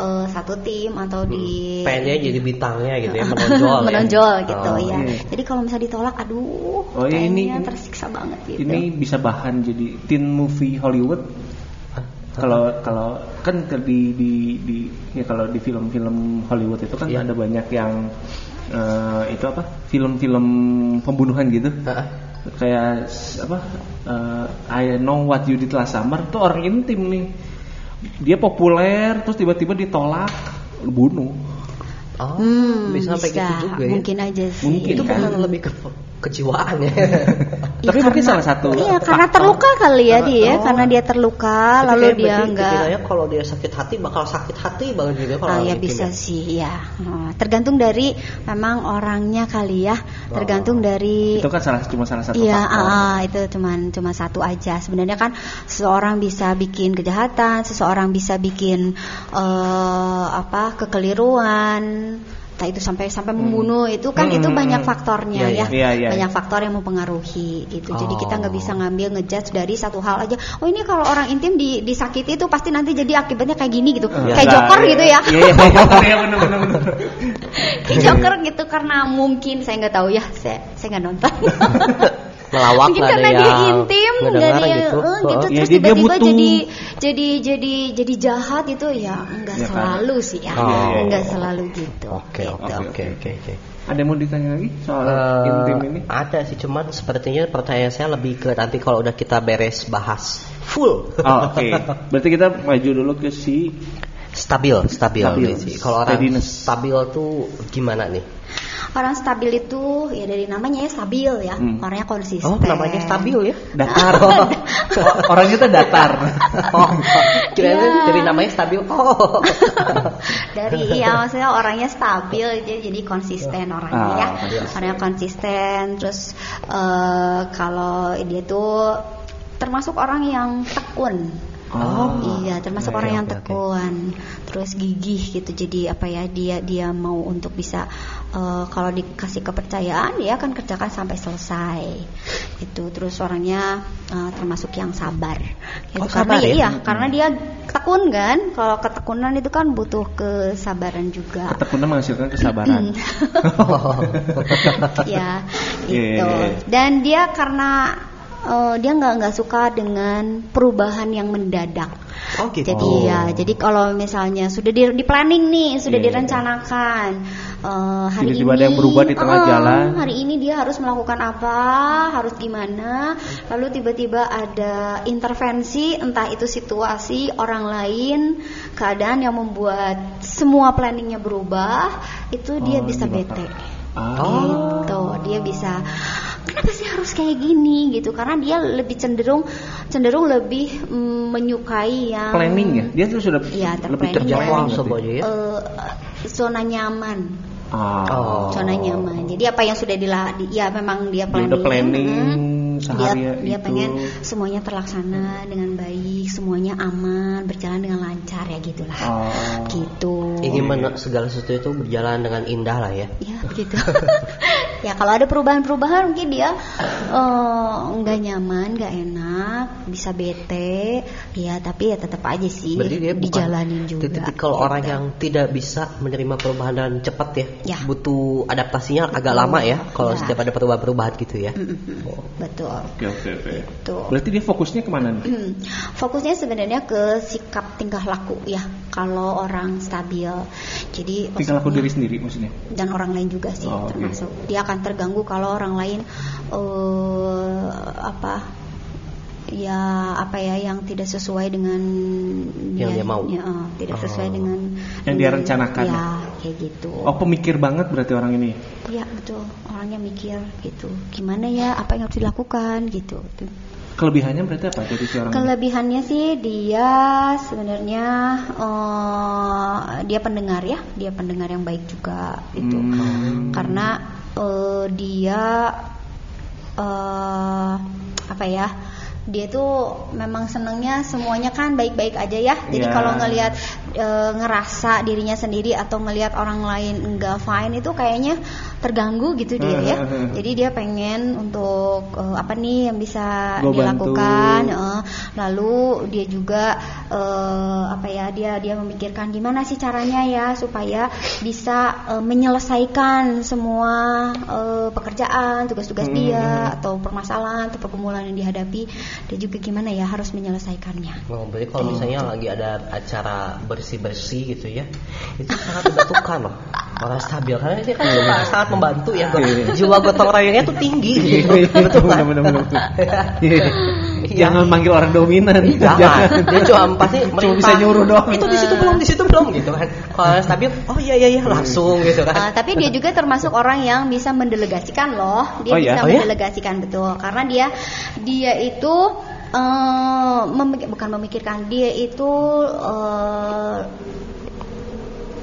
eh, satu tim atau di pengennya jadi bintangnya gitu ya menonjol ya. menonjol gitu Oh, ya. iya. Jadi kalau misalnya ditolak, aduh, Oh, iya, ini- ini- tersiksa banget gitu. Ini bisa bahan jadi teen movie Hollywood. Kalau kalau kan di di di ya kalau di film-film Hollywood itu kan Iya. ada banyak yang eh, itu apa? Film-film pembunuhan gitu. Heeh. Kayak s- apa? eh, I know what you did last summer tuh orang intim nih. Dia populer terus tiba-tiba ditolak bunuh. Oh, Hmm, bisa sampai gitu juga ya. Mungkin aja sih. Mungkin itu kan? lebih ke kejiwaan ya. Tapi Ya, mungkin karena- salah satu Iya, karena faktor. terluka kali ya dia, Oh. karena dia terluka Tapi lalu dia berarti enggak pikirannya kalau dia sakit hati bakal sakit hati banget gitu kalau Ah, orang ya bisa ya. sih ya. Oh, tergantung dari memang orangnya kali ya. Tergantung dari itu kan salah cuma salah satu Iya, faktor. ah, itu cuman cuma satu aja. Sebenarnya kan seseorang bisa bikin kejahatan, seseorang bisa bikin eh, apa kekeliruan, entah itu sampai sampai membunuh itu kan Hmm, itu hmm, banyak hmm. faktornya Iya, ya, iya, iya, iya. banyak faktor yang mempengaruhi gitu. Jadi kita nggak Oh. bisa ngambil ngejudge dari satu hal aja. Oh ini kalau orang intim di, disakiti itu pasti nanti jadi akibatnya kayak gini gitu, Iya. kayak Nah, joker iya. gitu ya. Iya, iya, ya kayak joker gitu karena mungkin saya nggak tahu ya, saya saya nggak nonton. Melawak mungkin nggak karena ada dia intim nggak ada yang gitu. eh, gitu Ya, terus dia- dia tiba-tiba jadi jadi jadi jadi jahat itu ya enggak Ya kan? selalu sih ya Oh. Iya, iya, enggak iya. selalu gitu Oke, oke, oke, oke, oke. Ada yang mau ditanya lagi soal Eh, intim ini? Ada sih, cuman sepertinya pertanyaan saya lebih ke nanti kalau udah kita beres bahas full. Oh, oke. Berarti kita maju dulu ke si Stabil, stabil. Stabil. Kalau orang stabil tuh gimana nih? Orang stabil itu ya dari namanya ya stabil ya, Hmm. orangnya konsisten. Oh, namanya stabil ya? Datar. Orangnya tuh datar. Oh, kira Iya. dari namanya stabil. Oh. dari iya maksudnya orangnya stabil jadi, jadi konsisten orangnya ya Ah, konsisten. orangnya konsisten terus eh, kalau dia tuh termasuk orang yang tekun Oh. iya termasuk Oke, orang yang oke. tekun terus gigih gitu jadi apa ya dia dia mau untuk bisa eh, kalau dikasih kepercayaan dia akan kerjakan sampai selesai itu terus orangnya eh, termasuk yang sabar gitu. Oh, karena sabar ya? iya karena dia tekun kan kalau ketekunan itu kan butuh kesabaran juga Ketekunan menghasilkan kesabaran. ya itu iya, iya. dan dia karena eh, dia nggak nggak suka dengan perubahan yang mendadak Oh gitu. jadi ya jadi kalau misalnya sudah di, di planning nih sudah Iya, iya. direncanakan eh, hari Tiba-tiba ini ada yang berubah di tengah eh, jalan. hari ini dia harus melakukan apa harus gimana lalu tiba-tiba ada intervensi entah itu situasi orang lain keadaan yang membuat semua planningnya berubah itu dia Oh, bisa bete Ah. gitu dia bisa kayak gini gitu karena dia lebih cenderung cenderung lebih mm, menyukai yang Planning ya. Dia tuh sudah Iya, lebih terplanning Terjadwal ya. eh, zona nyaman Ah. Oh. zona nyaman jadi apa yang sudah dila di- ya memang dia Dia planning udah planning mm, dia sehari dia itu. pengen semuanya terlaksana dengan baik semuanya aman berjalan dengan lancar ya gitulah Oh. gitu Ingin men- segala sesuatu itu berjalan dengan indah lah ya. ya begitu ya kalau ada perubahan-perubahan mungkin dia eh, nggak nyaman nggak enak bisa bete ya tapi ya tetap aja sih Berarti dia bukan dijalanin juga Tipikal gitu. orang yang tidak bisa menerima perubahan dan cepat ya. Ya. Butuh adaptasinya agak lama ya. Kalau Ya. setiap ada perubahan-perubahan gitu ya. Mm, mm, mm. betul Oke oke oke. Tuh. Berarti dia fokusnya ke mana nih? Hmm, Fokusnya sebenarnya ke sikap tingkah laku ya. Kalau orang stabil, jadi Tinggal laku diri sendiri maksudnya. dan orang lain juga sih Oh, oke. termasuk. Dia akan terganggu kalau orang lain eh apa ya apa ya yang tidak sesuai dengan Yang dia mau. ya, eh, tidak sesuai Oh. dengan Yang dia rencanakan ya ya? kayak gitu Oh pemikir banget berarti orang ini. ya betul orangnya mikir gitu gimana ya apa yang harus dilakukan gitu. Kelebihannya berarti apa dari si orang ini? Kelebihannya sih dia sebenarnya eh, dia pendengar ya, dia pendengar yang baik juga itu. Hmm. Karena eh, dia eh apa ya? Dia tuh memang senengnya semuanya kan baik-baik aja ya. Jadi Ya. kalau ngelihat eh, ngerasa dirinya sendiri atau ngelihat orang lain enggak fine itu kayaknya terganggu gitu dia ya. Jadi dia pengen untuk eh, apa nih yang bisa Gua dilakukan. Eh, lalu dia juga eh, apa ya dia dia memikirkan gimana sih caranya ya supaya bisa eh, menyelesaikan semua eh, pekerjaan tugas-tugas Hmm. dia atau permasalahan atau pergumulan yang dihadapi dia juga gimana ya harus menyelesaikannya Oh, berarti kalau misalnya lagi ada acara bersih-bersih gitu ya, itu sangat dibutuhkan loh orang stabil karena dia kan suka sangat membantu ya. Iya. Jiwa gotong royongnya tuh tinggi gitu. Betul kan? Benar-benar betul. Iya. Jangan manggil orang dominan. Jangan, dia cuma pasti Cuma bisa nyuruh doang. Itu di situ belum, di situ belum gitu kan. Kalau orang stabil, oh iya iya iya langsung gitu Uh, kan. tapi dia juga termasuk orang yang bisa mendelegasikan loh. Dia Oh, bisa Oh, mendelegasikan betul. Karena dia dia itu eh, memik- bukan memikirkan, dia itu eh,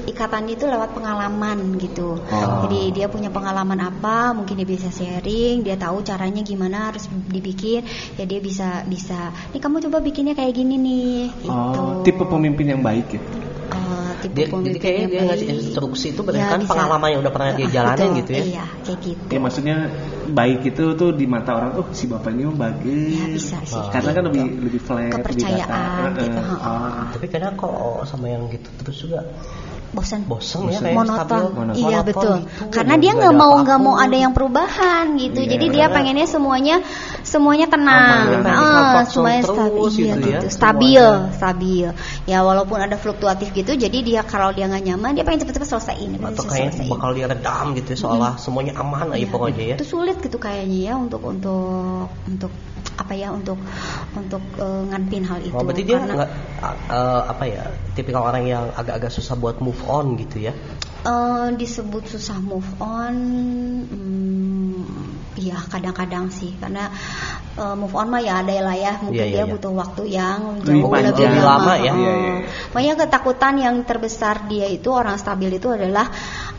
ikatannya itu lewat pengalaman gitu. Oh. Jadi dia punya pengalaman apa, mungkin dia bisa sharing, dia tahu caranya gimana harus dibikin, ya dia bisa bisa. Nih kamu coba bikinnya kayak gini nih. Gitu. Oh, tipe pemimpin yang baik ya. Eh, tipe Dia, jadi pemimpin kayaknya yang dia ngasih instruksi itu Ya, berdasarkan bisa. pengalaman yang udah pernah dia Ah, jalanin betul. gitu ya. Iya, kayak gitu. Ya maksudnya baik itu tuh di mata orang tuh si bapaknya bagus. Ya, bisa sih. Karena kan Gitu. lebih lebih flat, Kepercayaan lebih gitu, datar. ha-ha. Oh. Tapi kadang kalau sama yang gitu terus juga bosan bosen ya kayak monoton stabil. Monoton. iya Monoton betul gitu, karena dia nggak mau nggak mau ada yang perubahan gitu Iya, jadi dia pengennya semuanya semuanya tenang Aman, ah, semuanya stabil terus iya, gitu ya, gitu. stabil semuanya. stabil ya walaupun ada fluktuatif gitu jadi dia kalau dia nggak nyaman dia pengen cepet-cepet selesaiin dia pengen atau cepet kayak selesaiin. bakal dia redam gitu ya, seolah semuanya aman aja Iya, pokoknya ya. itu sulit gitu kayaknya ya untuk untuk untuk apa ya untuk untuk uh, ngadepin hal itu. Oh, berarti dia Karena, nggak uh, apa ya tipikal orang yang agak-agak susah buat move on gitu ya? uh, disebut susah move on. Hmm, Iya kadang-kadang sih karena uh, move on mah ya ada lah ya mungkin Iya, iya, dia iya. butuh waktu yang Lebih jauh lebih Lebih lama, lama ya. Uh, Iya, iya. Makanya ketakutan yang terbesar dia itu orang stabil itu adalah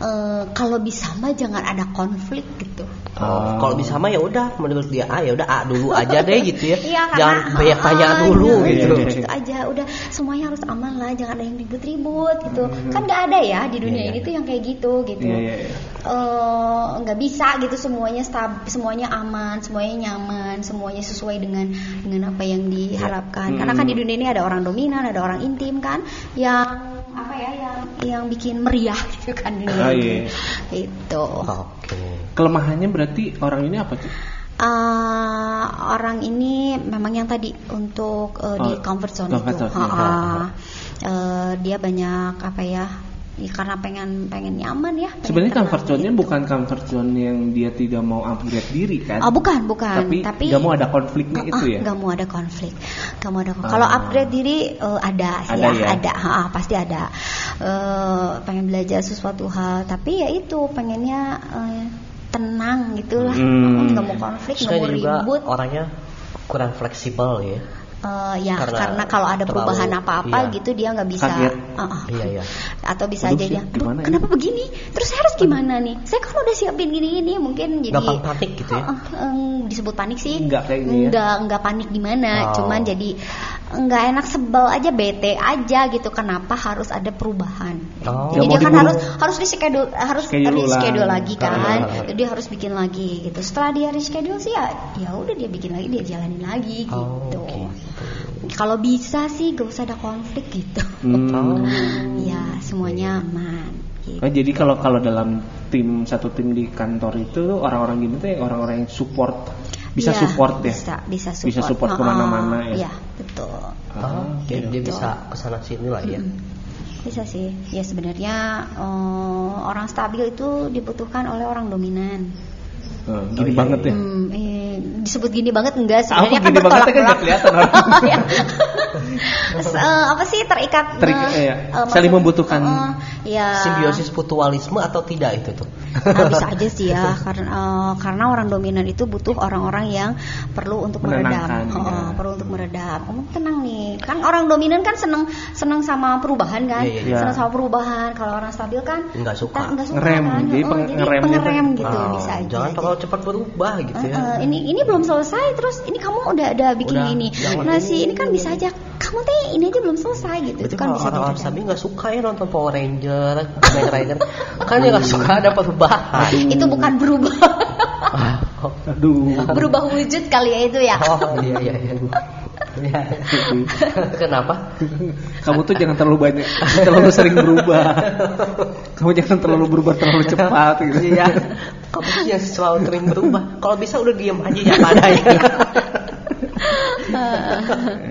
uh, kalau bisa mah jangan ada konflik gitu. Oh, Oh. Kalau bisa mah ya udah menurut dia A ya udah A dulu aja deh gitu ya. Iya karena Jangan banyak tanya ah, dulu iya, gitu. iya, gitu aja udah semuanya harus aman lah jangan ada yang ribut-ribut gitu kan nggak ada ya di dunia Iya, iya. ini tuh yang kayak gitu gitu Iya, iya, iya. Eh, nggak bisa gitu semuanya stab semuanya aman semuanya nyaman semuanya sesuai dengan dengan apa yang diharapkan karena kan di dunia ini ada orang dominan ada orang intim kan yang apa ya yang yang bikin meriah gitu kan dunia Ah, iya. itu Oke. Kelemahannya berarti orang ini apa sih? Eh, orang ini memang yang tadi untuk di Oh, comfort zone comfort itu, zone, Ha, ya. ha. Eh, dia banyak apa ya? Ya, karena pengen pengen nyaman ya. pengen Sebenarnya comfort zone-nya gitu. bukan comfort zone yang dia tidak mau upgrade diri kan? Oh bukan bukan. Tapi, Tapi nggak mau ada konfliknya Ah, itu ah, ya? nggak mau ada konflik. Nggak mau ada. konflik. Ah. Kalau upgrade diri eh, ada, sih Ada ya, ya? ada, Ha, ha, pasti ada. Eh, pengen belajar sesuatu hal, tapi ya itu pengennya eh, tenang gitulah. Hmm. Nggak mau konflik, nggak Saya mau juga ribut. orangnya kurang fleksibel ya. Eh, ya Karena karena, kalau ada perubahan apa-apa iya. gitu dia nggak bisa Kaget. Ah, ah. Iya iya. atau bisa Aduh, aja dia sih, "Aduh, gimana ya?" kenapa begini terus saya harus gimana nih saya kan udah siapin gini gini mungkin jadi Gampang panik gitu ya? Ah, ah, em, disebut panik sih Enggak kayaknya ya. enggak enggak panik gimana Oh. cuman jadi enggak enak sebel aja bete aja gitu kenapa harus ada perubahan Oh. jadi kan diburu- harus harus reschedule harus Schedule ulang. reschedule lagi kan Ah. jadi harus bikin lagi gitu setelah dia reschedule sih ya ya udah dia bikin lagi dia jalanin lagi Oh, gitu gitu. kalau bisa sih gak usah ada konflik gitu Hmm. Ya semuanya aman gitu. Oh, jadi kalau kalau dalam tim satu tim di kantor itu orang-orang gini tuh ya orang-orang yang support bisa Iya, support ya? bisa bisa support, Bisa support. Ah, ke mana-mana ah, ya? iya betul. Oh, dia, dia Gitu. bisa ke sana sini lah ya. Mm-mm. bisa sih. Ya sebenarnya eh, orang stabil itu dibutuhkan oleh orang dominan. Eh, gini Oh, iya, banget ya? Hmm, eh, disebut gini banget enggak? Sebenarnya kan gini banget kan bertolak nggak kelihatan Ya. Eh, apa sih terikat Terikat, eh, iya. eh, Saling membutuhkan. eh, ya Simbiosis mutualisme atau tidak itu tuh? Nah, bisa aja sih ya karena eh, karena orang dominan itu butuh orang-orang yang perlu untuk meredam Oh, ya. perlu untuk meredam kamu tenang nih kan orang dominan kan seneng seneng sama perubahan kan iya. seneng sama perubahan kalau orang stabil kan Nggak suka. nggak suka kan jadi Oh, peng- jadi ngerem pengerem gitu. gitu Oh, bisa aja Jangan terlalu cepat berubah gitu Eh, ya. eh, ini ini belum selesai terus ini kamu udah ada bikin Udah, ini nah si ini kan bisa aja kamu teh ini aja belum selesai gitu Berarti itu kan kalau bisa orang-orang diredam. stabil nggak suka ya nonton Power Ranger, Kamen Rider, kan dia nggak suka ada perubahan. itu bukan berubah aduh berubah wujud kali ya itu ya oh iya iya iya. Iya. Kenapa? kamu tuh jangan terlalu banyak terlalu sering berubah kamu jangan terlalu berubah terlalu cepat gitu Iya. Kamu tuh selalu sering berubah. Kalau bisa udah diam aja ya padanya.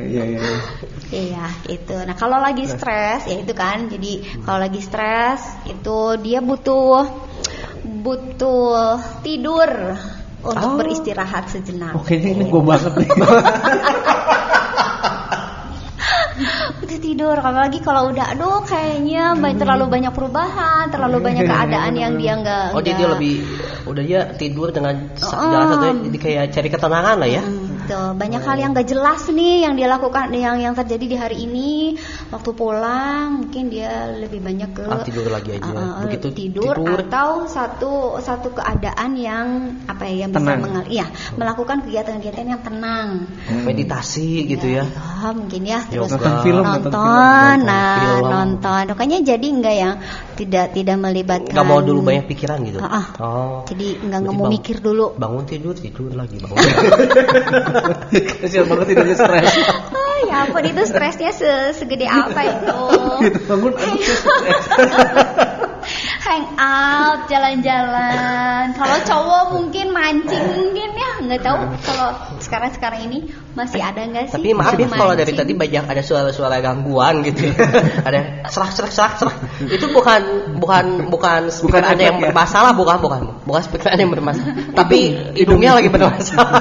iya iya iya. Iya, itu. Nah, kalau lagi stres, ya itu kan. Jadi, kalau lagi stres, itu dia butuh butuh tidur untuk Oh. beristirahat sejenak. oh kayaknya ini gue banget nih Butuh tidur. Kalau lagi kalau udah aduh kayaknya ba- terlalu banyak perubahan, terlalu banyak keadaan yang dia nggak Oh dia, dia lebih udah dia tidur dengan Oh. jalan satu jadi kayak cari ketenangan lah ya. Hmm, betul. Banyak hal yang gak jelas nih yang dia lakukan yang yang terjadi di hari ini. Waktu pulang mungkin dia lebih banyak ke Ah, tidur lagi aja. Uh, uh, Begitu tidur, tidur. atau satu satu keadaan yang apa ya yang bisa Tenang. mengal iya, melakukan kegiatan-kegiatan yang tenang. Meditasi gitu ya. ya, mungkin ya terus. Nonton film, nonton nonton, nah film. nonton. Makanya jadi enggak yang tidak tidak melibatkan Nggak mau dulu banyak pikiran gitu. Ah, ah. Oh. Jadi enggak mau mikir dulu. Bangun tidur tidur lagi bangun. kasihan banget tidurnya stres Oh ya ampun itu stresnya se- segede apa itu? gitu bangun saya stres. Hang out, jalan-jalan. Kalau cowok mungkin mancing mungkin ya, nggak tahu kalau sekarang-sekarang ini masih ada nggak sih? Tapi maaf ya kalau dari tadi banyak ada suara-suara gangguan gitu. ya. ada serak serak serak serak. Itu bukan bukan bukan Bukan ada yang ya? bermasalah bukan bukan bukan speaker yang bermasalah. Tapi hidungnya lagi bermasalah.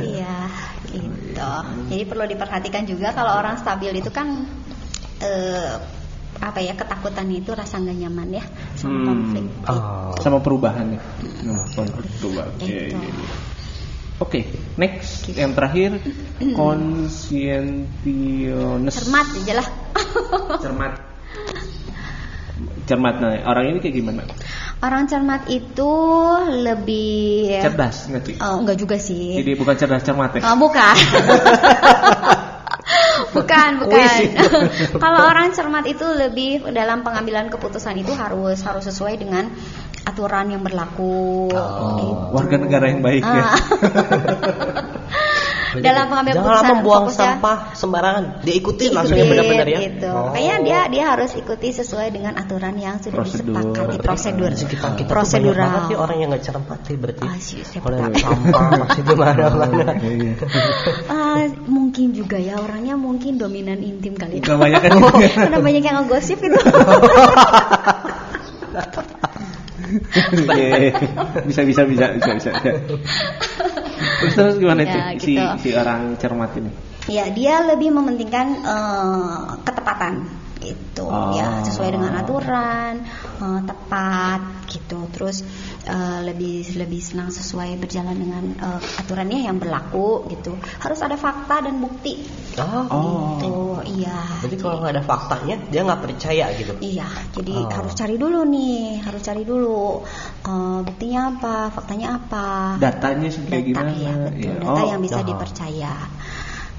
Iya, gitu. Jadi perlu diperhatikan juga kalau orang stabil itu kan eh, apa ya ketakutannya itu rasa nggak nyaman ya sama Hmm. konflik. Oh. Sama perubahan ya. Hmm, perubahan. Gitu. iya, iya. Oke, next yang terakhir conscientiousness. Cermat aja lah. Cermat. Cermat nah, orang ini kayak gimana? Orang cermat itu lebih Cerdas nggak sih? Oh, enggak juga sih. Jadi bukan cerdas cermat ya? Oh, bukan. bukan, bukan. Kuis itu. Kalau orang cermat itu lebih dalam pengambilan keputusan itu harus harus sesuai dengan aturan yang berlaku. Oh, gitu. Warga negara yang baik ya. Dalam pengambil Jangan keputusan lama buang fokusnya- sampah sembarangan. Diikutin langsung Ikutin, yang benar-benar ya. Gitu. Oh. Makanya dia dia harus ikuti sesuai dengan aturan yang sudah Prosedur. disepakati prosedur. Kita tuh banyak prosedural. banget sih orang yang nggak cermat sih berarti. Ah, sih, siapa Kalau sampah masih di mana-mana. Iya, iya. Ah, mungkin juga ya orangnya mungkin dominan intim kali. ya. Kebanyakan Oh, karena banyak yang ngegosip gitu. Iya, bisa bisa bisa bisa bisa. Terus terus gimana Ya, sih si gitu. si orang cermat ini? ya, dia lebih mementingkan eh, ketepatan gitu Oh. ya sesuai dengan aturan eh, tepat gitu terus eh, lebih lebih senang sesuai berjalan dengan eh, aturannya yang berlaku gitu harus ada fakta dan bukti Oh. Oh. gitu iya Berarti kalau nggak ada faktanya dia nggak percaya gitu. Iya, jadi Oh. harus cari dulu nih, harus cari dulu eh, buktinya apa, faktanya apa. Datanya kayak Data, gimana? ya, betul. Iya. Data Oh, yang bisa oh. dipercaya,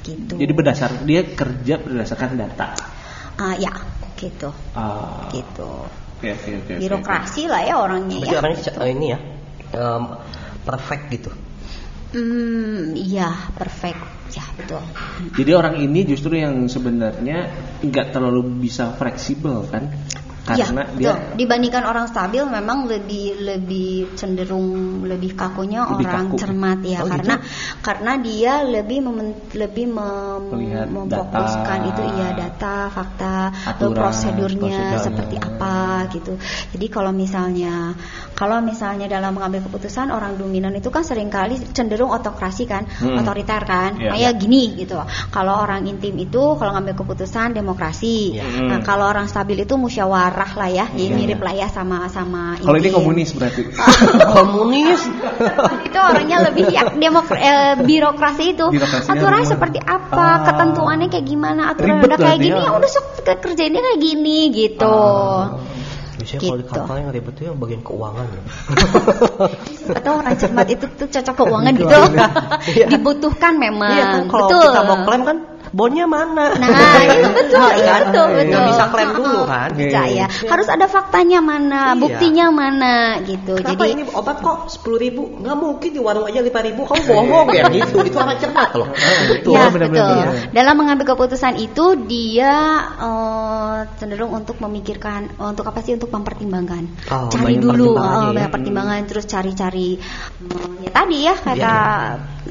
gitu. Jadi berdasar dia kerja berdasarkan data. Ah, ya, gitu, Ah, Oke gitu. oke oke. oke. Birokrasi lah ya orangnya Berarti ya. orangnya ce- ini ya em, perfect gitu. Hmm, iya, perfect, ya betul. Jadi orang ini justru yang sebenarnya nggak terlalu bisa fleksibel kan? Iya, Karena betul. dia Dibandingkan orang stabil memang lebih lebih cenderung lebih kakunya Lebih orang kaku. cermat ya Oh, karena gitu? karena dia lebih memen- lebih mem- Melihat memfokuskan data, itu iya data, fakta, aturan, prosedurnya prosedurnya. seperti apa gitu. Jadi kalau misalnya kalau misalnya dalam mengambil keputusan orang dominan itu kan sering kali cenderung otokrasi kan, Hmm. otoriter kan. Iya. Kayak gini gitu. Kalau orang intim itu kalau ngambil keputusan demokrasi. Iya. Nah, Hmm. kalau orang stabil itu musyawarah lah ya, ya Iya, mirip lah ya sama sama. kalau ini komunis berarti. Komunis. itu orangnya lebih ya demok eh, birokrasi itu. Gimana? seperti apa, Ah. ketentuannya kayak gimana, aturan Ribet udah kayak gini, ya. udah sok ke- kerjainnya kayak gini gitu. Ah. Biasanya kalau di Gitu. kantor yang ribet itu yang bagian keuangan. ya. Atau orang cermat itu tuh cocok keuangan gitu. Iya. Dibutuhkan memang. Iya kan kalau betul. kita mau klaim kan bonnya mana? Nah, itu betul, Iya kan? betul, Nggak betul. bisa klaim dulu kan? Bisa Iya. ya. Harus ada faktanya mana, Iya. buktinya mana gitu. Kenapa Jadi ini obat kok sepuluh ribu? Nggak mungkin di warung aja lima ribu. Kamu bohong ya gitu. Itu orang cermat loh. Betul. ya, benar-benar, betul. benar. Dalam mengambil keputusan itu dia eh, cenderung untuk memikirkan untuk apa sih untuk mempertimbangkan. Oh, cari dulu eh, ya. banyak pertimbangan terus cari-cari eh, ya tadi ya kata Iya,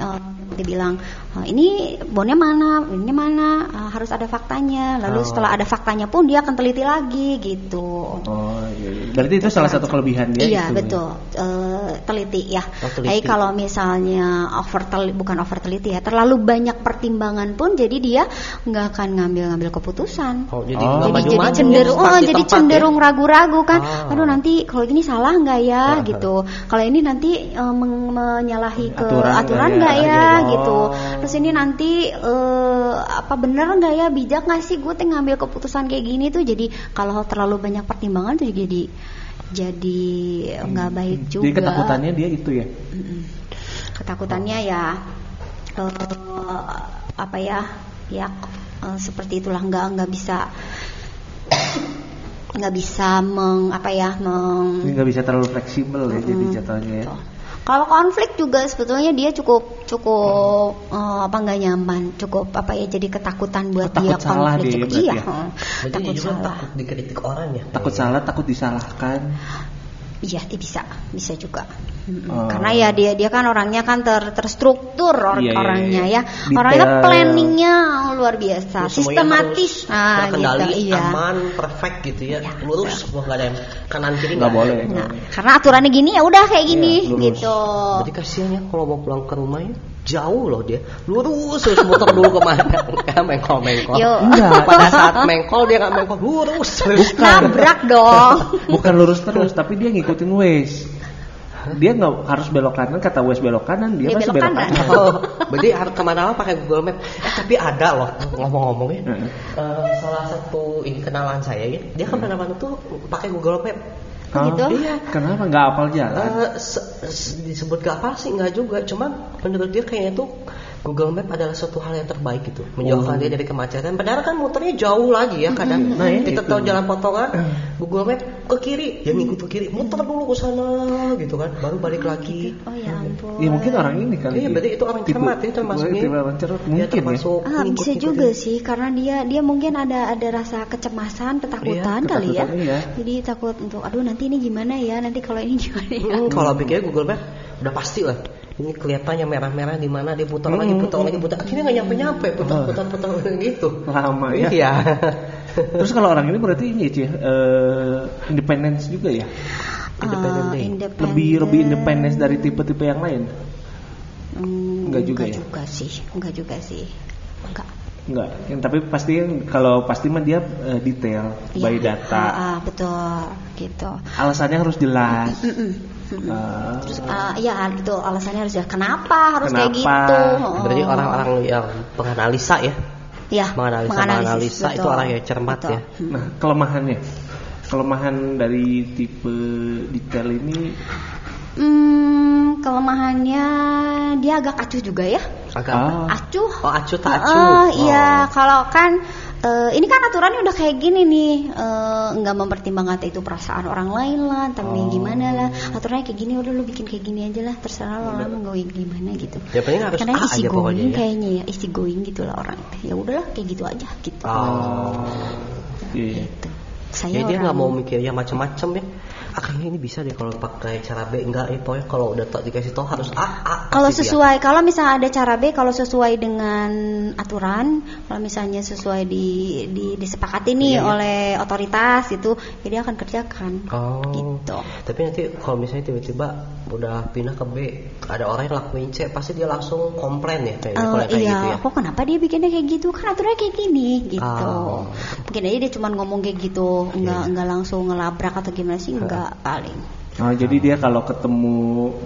eh, dia bilang eh, ini bonnya mana, ini mana eh, harus ada faktanya. Lalu Oh. setelah ada faktanya pun dia akan teliti lagi gitu. Oh iya, iya. Berarti itu salah satu kelebihan dia. Iya itu. betul Eh, teliti ya. Oh, teliti. Tapi kalau misalnya over teliti, bukan over teliti ya, terlalu banyak pertimbangan pun jadi dia nggak akan ngambil-ngambil keputusan. Oh, jadi Oh. jadi jadi cenderung, oh di jadi tempat cenderung ya? ragu-ragu kan. Ah. Aduh nanti kalau gini salah nggak ya Ah. gitu. Kalau ini nanti meng- menyalahi ke Aturan aturan, nggak ya? ya, Oh. gitu. Ini nanti eh, apa bener nggak ya bijak nggak sih gue ngambil keputusan kayak gini tuh jadi kalau terlalu banyak pertimbangan tuh jadi jadi nggak baik juga. Jadi ketakutannya dia itu ya. Ketakutannya ya eh, apa ya ya eh, seperti itulah nggak nggak bisa nggak bisa meng apa ya meng Ini nggak bisa terlalu fleksibel ya jadi Mm-mm. jatuhnya ya. Kalau konflik juga sebetulnya dia cukup cukup eh, apa nggak nyaman, cukup apa ya jadi ketakutan buat takut dia salah konflik dia berarti Iya, ya? heeh. Berarti takut dia juga salah. takut dikritik orang ya. Takut salah, takut disalahkan. Iya, bisa, bisa juga. Oh. Karena ya dia dia kan orangnya kan ter, terstruktur or- Iya, iya, orangnya iya. ya. Orangnya Detail. planningnya luar biasa, sistematis. harus Nah, terkendali, gitu, iya. aman, perfect gitu ya. Iya, Lurus, semua nggak ada yang kanan kiri Nggak boleh. Nah, karena aturannya gini ya udah kayak gini Iya, lurus. gitu. Jadi kasihan ya kalau mau pulang ke rumahnya jauh loh dia lurus terus muter dulu ke mana ya mengkol mengkol. Enggak. pada saat mengkol dia nggak mengkol lurus terus Nabrak dong. Bukan lurus terus, tapi dia ngikutin Waze. Dia nggak harus belok kanan, kata Waze belok kanan, dia Dia pasti belok belok kanan. kanan. oh, berarti harus ke mana-mana pakai Google Map eh, tapi ada loh ngomong-ngomongnya. Eh, salah satu ini kenalan saya ya dia ke mana-mana tuh pakai Google Map Oh, Gitu? Iya. Kenapa nggak apal jalan? Eh, se- se- disebut gak apa sih nggak juga cuman menurut dia kayaknya tuh Google Map adalah suatu hal yang terbaik gitu menjauhkan Oh. dia dari kemacetan padahal kan muternya jauh lagi ya kadang Nah, iya, kita itu. tahu jalan potongan Google Map ke kiri yang ngikut ke kiri muter dulu ke sana gitu kan baru balik lagi Oh ya ampun. Ya mungkin orang ini kali. Iya, berarti itu orang Tipe- cermat ya termasuknya. tipe orang cermat mungkin ya. termasuk Ah, pengikut bisa gitu juga dia. sih karena dia dia mungkin ada ada rasa kecemasan, ketakutan Iya, kali ya. ketakutan, iya. Jadi takut untuk aduh nanti ini gimana ya, nanti kalau ini gimana ya. Hmm, kalau pikirnya Google Map udah pasti lah. Ini kelihatannya merah-merah di mana dia putar lagi, Hmm. putar lagi, putar. Akhirnya nggak nyampe-nyampe, putar-putar putar gitu. Lama ya. Iya. Terus kalau orang ini berarti ini sih eh independence juga ya. Independent Ah, day. independent. Lebih lebih independence dari tipe-tipe yang lain. Hmm, Enggak juga ya? juga sih, enggak juga sih. Enggak. Enggak, yang tapi pasti kalau pasti mah dia eh, detail Iya. by data. Ah, ah, betul, gitu. Alasannya harus jelas. Mm-mm. Eh, Terus ah, ya gitu alasannya harus jelas. Kenapa harus kayak Kenapa? gitu? Oh. Berarti orang-orang yang penganalisa ya, ya, menganalisa, menganalisa itu betul. orang yang cermat Betul. ya. Hmm. Nah, kelemahannya. Kelemahan dari tipe detail ini Hmm, kelemahannya dia agak acuh juga ya. Agak Ah. Acuh. Oh, acuh tak acuh. Oh, iya, Oh. kalau kan eh, ini kan aturannya udah kayak gini nih, eh, nggak mempertimbangkan itu perasaan orang lain lah, tapi Oh. gimana lah, aturannya kayak gini, udah lu bikin kayak gini aja lah, terserah lo lah mau gue gimana gitu. Ya penting harus Karena A isi aja pokoknya going ya. kayaknya ya, isi going gitu lah orang. Ya udahlah kayak gitu aja gitu. Oh. iya. Gitu. Saya Ya dia nggak mau mikir yang macam-macam ya. Ah, kayaknya ini bisa deh kalau pakai cara B enggak ya pokoknya kalau udah tak dikasih tahu harus A A. Kalau pasti dia. sesuai, kalau misalnya ada cara B, kalau sesuai dengan aturan, kalau misalnya sesuai di, di disepakati nih Iya, iya. oleh otoritas itu, dia akan kerjakan. Oh. Gitu. Tapi nanti kalau misalnya tiba-tiba udah pindah ke B, ada orang yang lakuin C, pasti dia langsung komplain ya kayaknya kalau yang kayak iya, gitu ya. kok kenapa dia bikinnya kayak gitu? Kan aturannya kayak gini, gitu. Oh. Mungkin aja dia cuma ngomong kayak gitu, enggak Iya. enggak langsung ngelabrak atau gimana sih, enggak paling. Nah, jadi dia kalau ketemu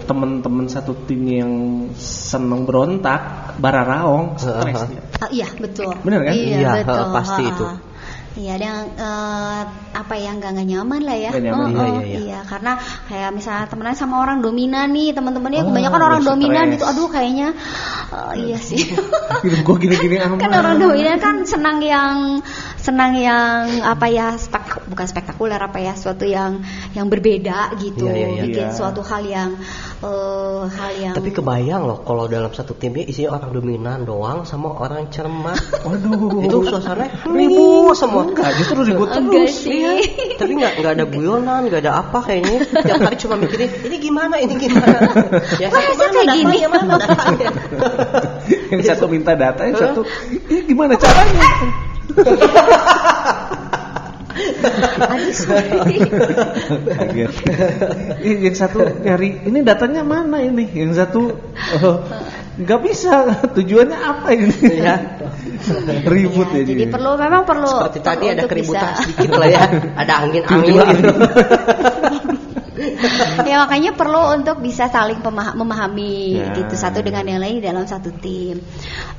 teman-teman satu tim yang seneng berontak, bararaong, stres dia. Ah, iya betul. Bener kan? Iya, Iya, betul. pasti itu. Iya, ada yang eh, apa ya nggak nggak nyaman lah ya. Nyaman, Oh, iya, oh, iya, iya. karena kayak misalnya temenan sama orang dominan nih, teman-temannya Oh, kebanyakan orang udah dominan gitu. Aduh, kayaknya eh, iya sih. Hidup gue gini-gini amat. kan orang dominan kan senang yang senang yang apa ya spek, bukan spektakuler apa ya suatu yang yang berbeda gitu Iya, iya, iya. bikin Iya. suatu hal yang eh, hal yang Tapi kebayang loh kalau dalam satu timnya isinya orang dominan doang sama orang cermat. Waduh. itu suasananya ribut semua. Enggak, justru ribut Enggak terus. sih. Tapi nggak nggak ada guyonan, nggak ada apa kayaknya. Tiap hari cuma mikirin ini gimana, ini gimana. Wah, satu saya mana kayak gini. datanya, mana datanya. yang satu minta data, yang satu, "Ih, gimana caranya? Kaget. Yang satu nyari, ini datanya mana ini? Yang satu, oh, nggak bisa. Tujuannya apa ini? Iya. Ribut Iya, ya. jadi perlu memang perlu Seperti tadi ada keributan bisa- sedikit lah ya. Ada angin-angin Tiba-tiba gitu. ya makanya perlu untuk bisa saling memahami Ya. gitu satu dengan yang lain di dalam satu tim.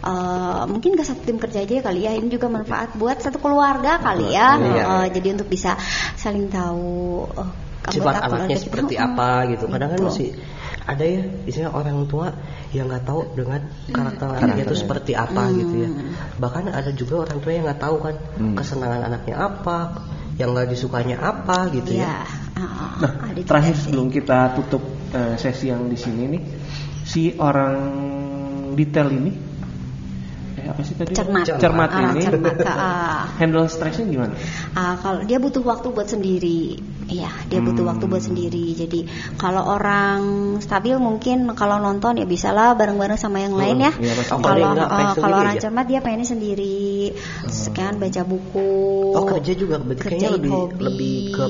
Eh, mungkin gak satu tim kerja aja kali ya ini juga manfaat buat satu keluarga kali ya. Iya. Eh, jadi untuk bisa saling tahu eh, sifat anaknya kita. seperti Mm-mm. apa gitu. Kadang kan Gitu. masih ada ya, misalnya orang tua yang nggak tahu dengan karakter Hmm. anaknya itu seperti apa gitu ya. Bahkan ada juga orang tua yang nggak tahu kan Hmm. kesenangan anaknya apa, yang nggak disukanya apa gitu Iya. ya. Ah, Nah, ada juga terakhir sebelum kita tutup eh, sesi yang di sini nih, si orang detail ini, apa sih tadi? cermat Cermat Ah, ini. cermat ah. Handle stresnya gimana? Ah, kalau dia butuh waktu buat sendiri, iya dia butuh Hmm. waktu buat sendiri. Jadi kalau orang stabil mungkin kalau nonton ya bisa lah bareng-bareng sama yang lain ya. iya. Oh, kalau ah, pengen kalau orang aja? cermat dia pengennya sendiri, sekian baca buku. Oh kerja juga kayaknya kerjain lebih hobi. lebih ke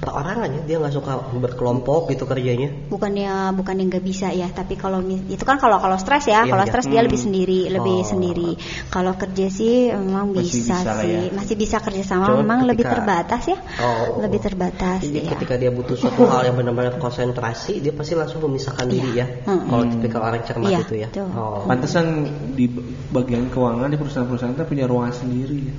perorangan ya dia nggak suka berkelompok gitu kerjanya. bukannya bukan yang nggak bisa ya tapi kalau itu kan kalau kalau stres ya Iya, kalau iya. stres dia Hmm. lebih sendiri lebih Oh. sendiri kalau kerja sih memang Masih bisa, bisa sih ya. masih bisa kerja sama Cuma memang lebih ketika- terbatas ya Oh. lebih terbatas Jadi ya ketika dia butuh suatu hal yang benar-benar konsentrasi, dia pasti langsung memisahkan Iya. diri ya. Mm-mm. Kalau tipikal orang cermat Iya, itu ya. Oh. Pantesan di bagian keuangan di perusahaan-perusahaan itu punya ruangan sendiri. ya.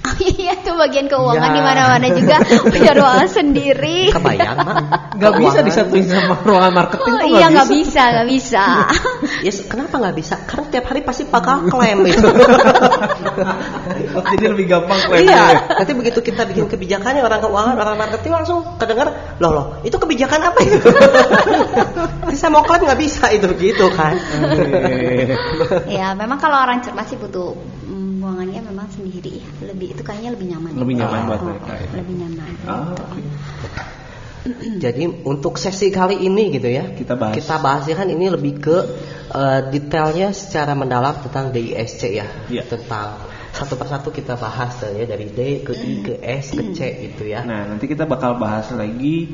iya tuh bagian keuangan Ya. di mana-mana juga punya ruangan sendiri Kebayang, Mak? Gak bisa disatuin sama ruangan marketing Oh, tuh iya nggak nggak bisa. bisa nggak bisa Ya, kenapa nggak bisa? Karena tiap hari pasti bakal klaim itu. Jadi lebih gampang klaimnya. iya. ya. Nanti begitu kita bikin kebijakannya orang keuangan, orang marketing langsung kedengar, loh loh, itu kebijakan apa itu? Bisa mau klaim nggak bisa itu gitu kan? Eh, ya memang kalau orang cermat sih butuh mm, ruangannya memang sendiri ya itu kayaknya lebih nyaman Lebih nyaman Oh, buat oh, mereka, ya. lebih nyaman Ah, gitu. Jadi untuk sesi kali ini gitu ya, Kita bahas. Kita bahas ya kan ini lebih ke eh, detailnya secara mendalam tentang DISC ya, Iya. tentang satu persatu kita bahas ya dari D ke I ke S ke C gitu ya. Nah, nanti kita bakal bahas lagi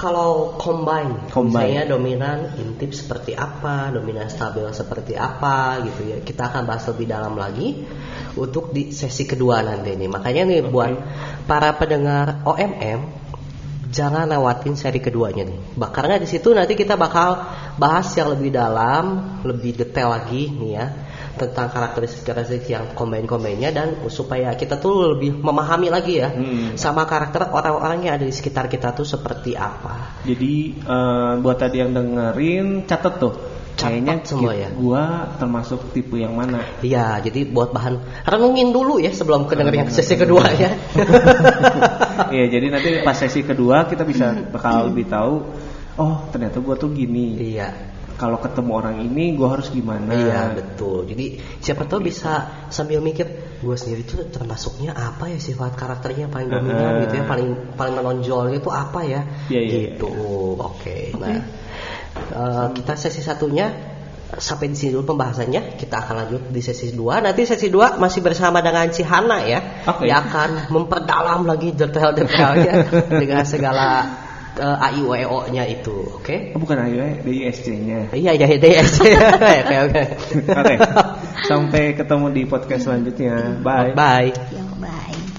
Kalau combine, Combine. misalnya dominan intip seperti apa, dominan stabil seperti apa gitu ya. Kita akan bahas lebih dalam lagi untuk di sesi kedua nanti nih. Makanya nih buat para pendengar OMM jangan lewatin seri keduanya nih. Karena di situ nanti kita bakal bahas yang lebih dalam, lebih detail lagi nih ya tentang karakteristik-karakteristik yang combine-combine-nya dan supaya kita tuh lebih memahami lagi ya Hmm. sama karakter orang-orang yang ada di sekitar kita tuh seperti apa. Jadi eh, buat tadi yang dengerin catet tuh. Kayaknya semua ya. Gua termasuk tipe yang mana? Iya, jadi buat bahan renungin dulu ya sebelum kedenger yang sesi kedua ya. Iya, jadi nanti pas sesi kedua kita bisa bakal lebih tahu. Oh, ternyata gua tuh gini. iya. Kalau ketemu orang ini gua harus gimana? Iya betul. Jadi siapa tahu bisa sambil mikir gue sendiri tuh termasuknya apa ya sifat karakternya yang paling dominan Uh-uh. gitu ya, paling paling menonjol itu apa ya? Iya, iya, gitu. Oke. Nah, eh, kita sesi satunya sampai di sini dulu pembahasannya. Kita akan lanjut di sesi 2. Nanti sesi 2 masih bersama dengan Cihana ya. Oke. Yang akan memperdalam lagi detail-detailnya dengan segala eh, A I U E O nya itu. Oke? Oh, bukan ayo ya, DISC-nya. Iya iya iya. Oke oke. Oke. Sampai ketemu di podcast selanjutnya. Bye. Bye. yang baik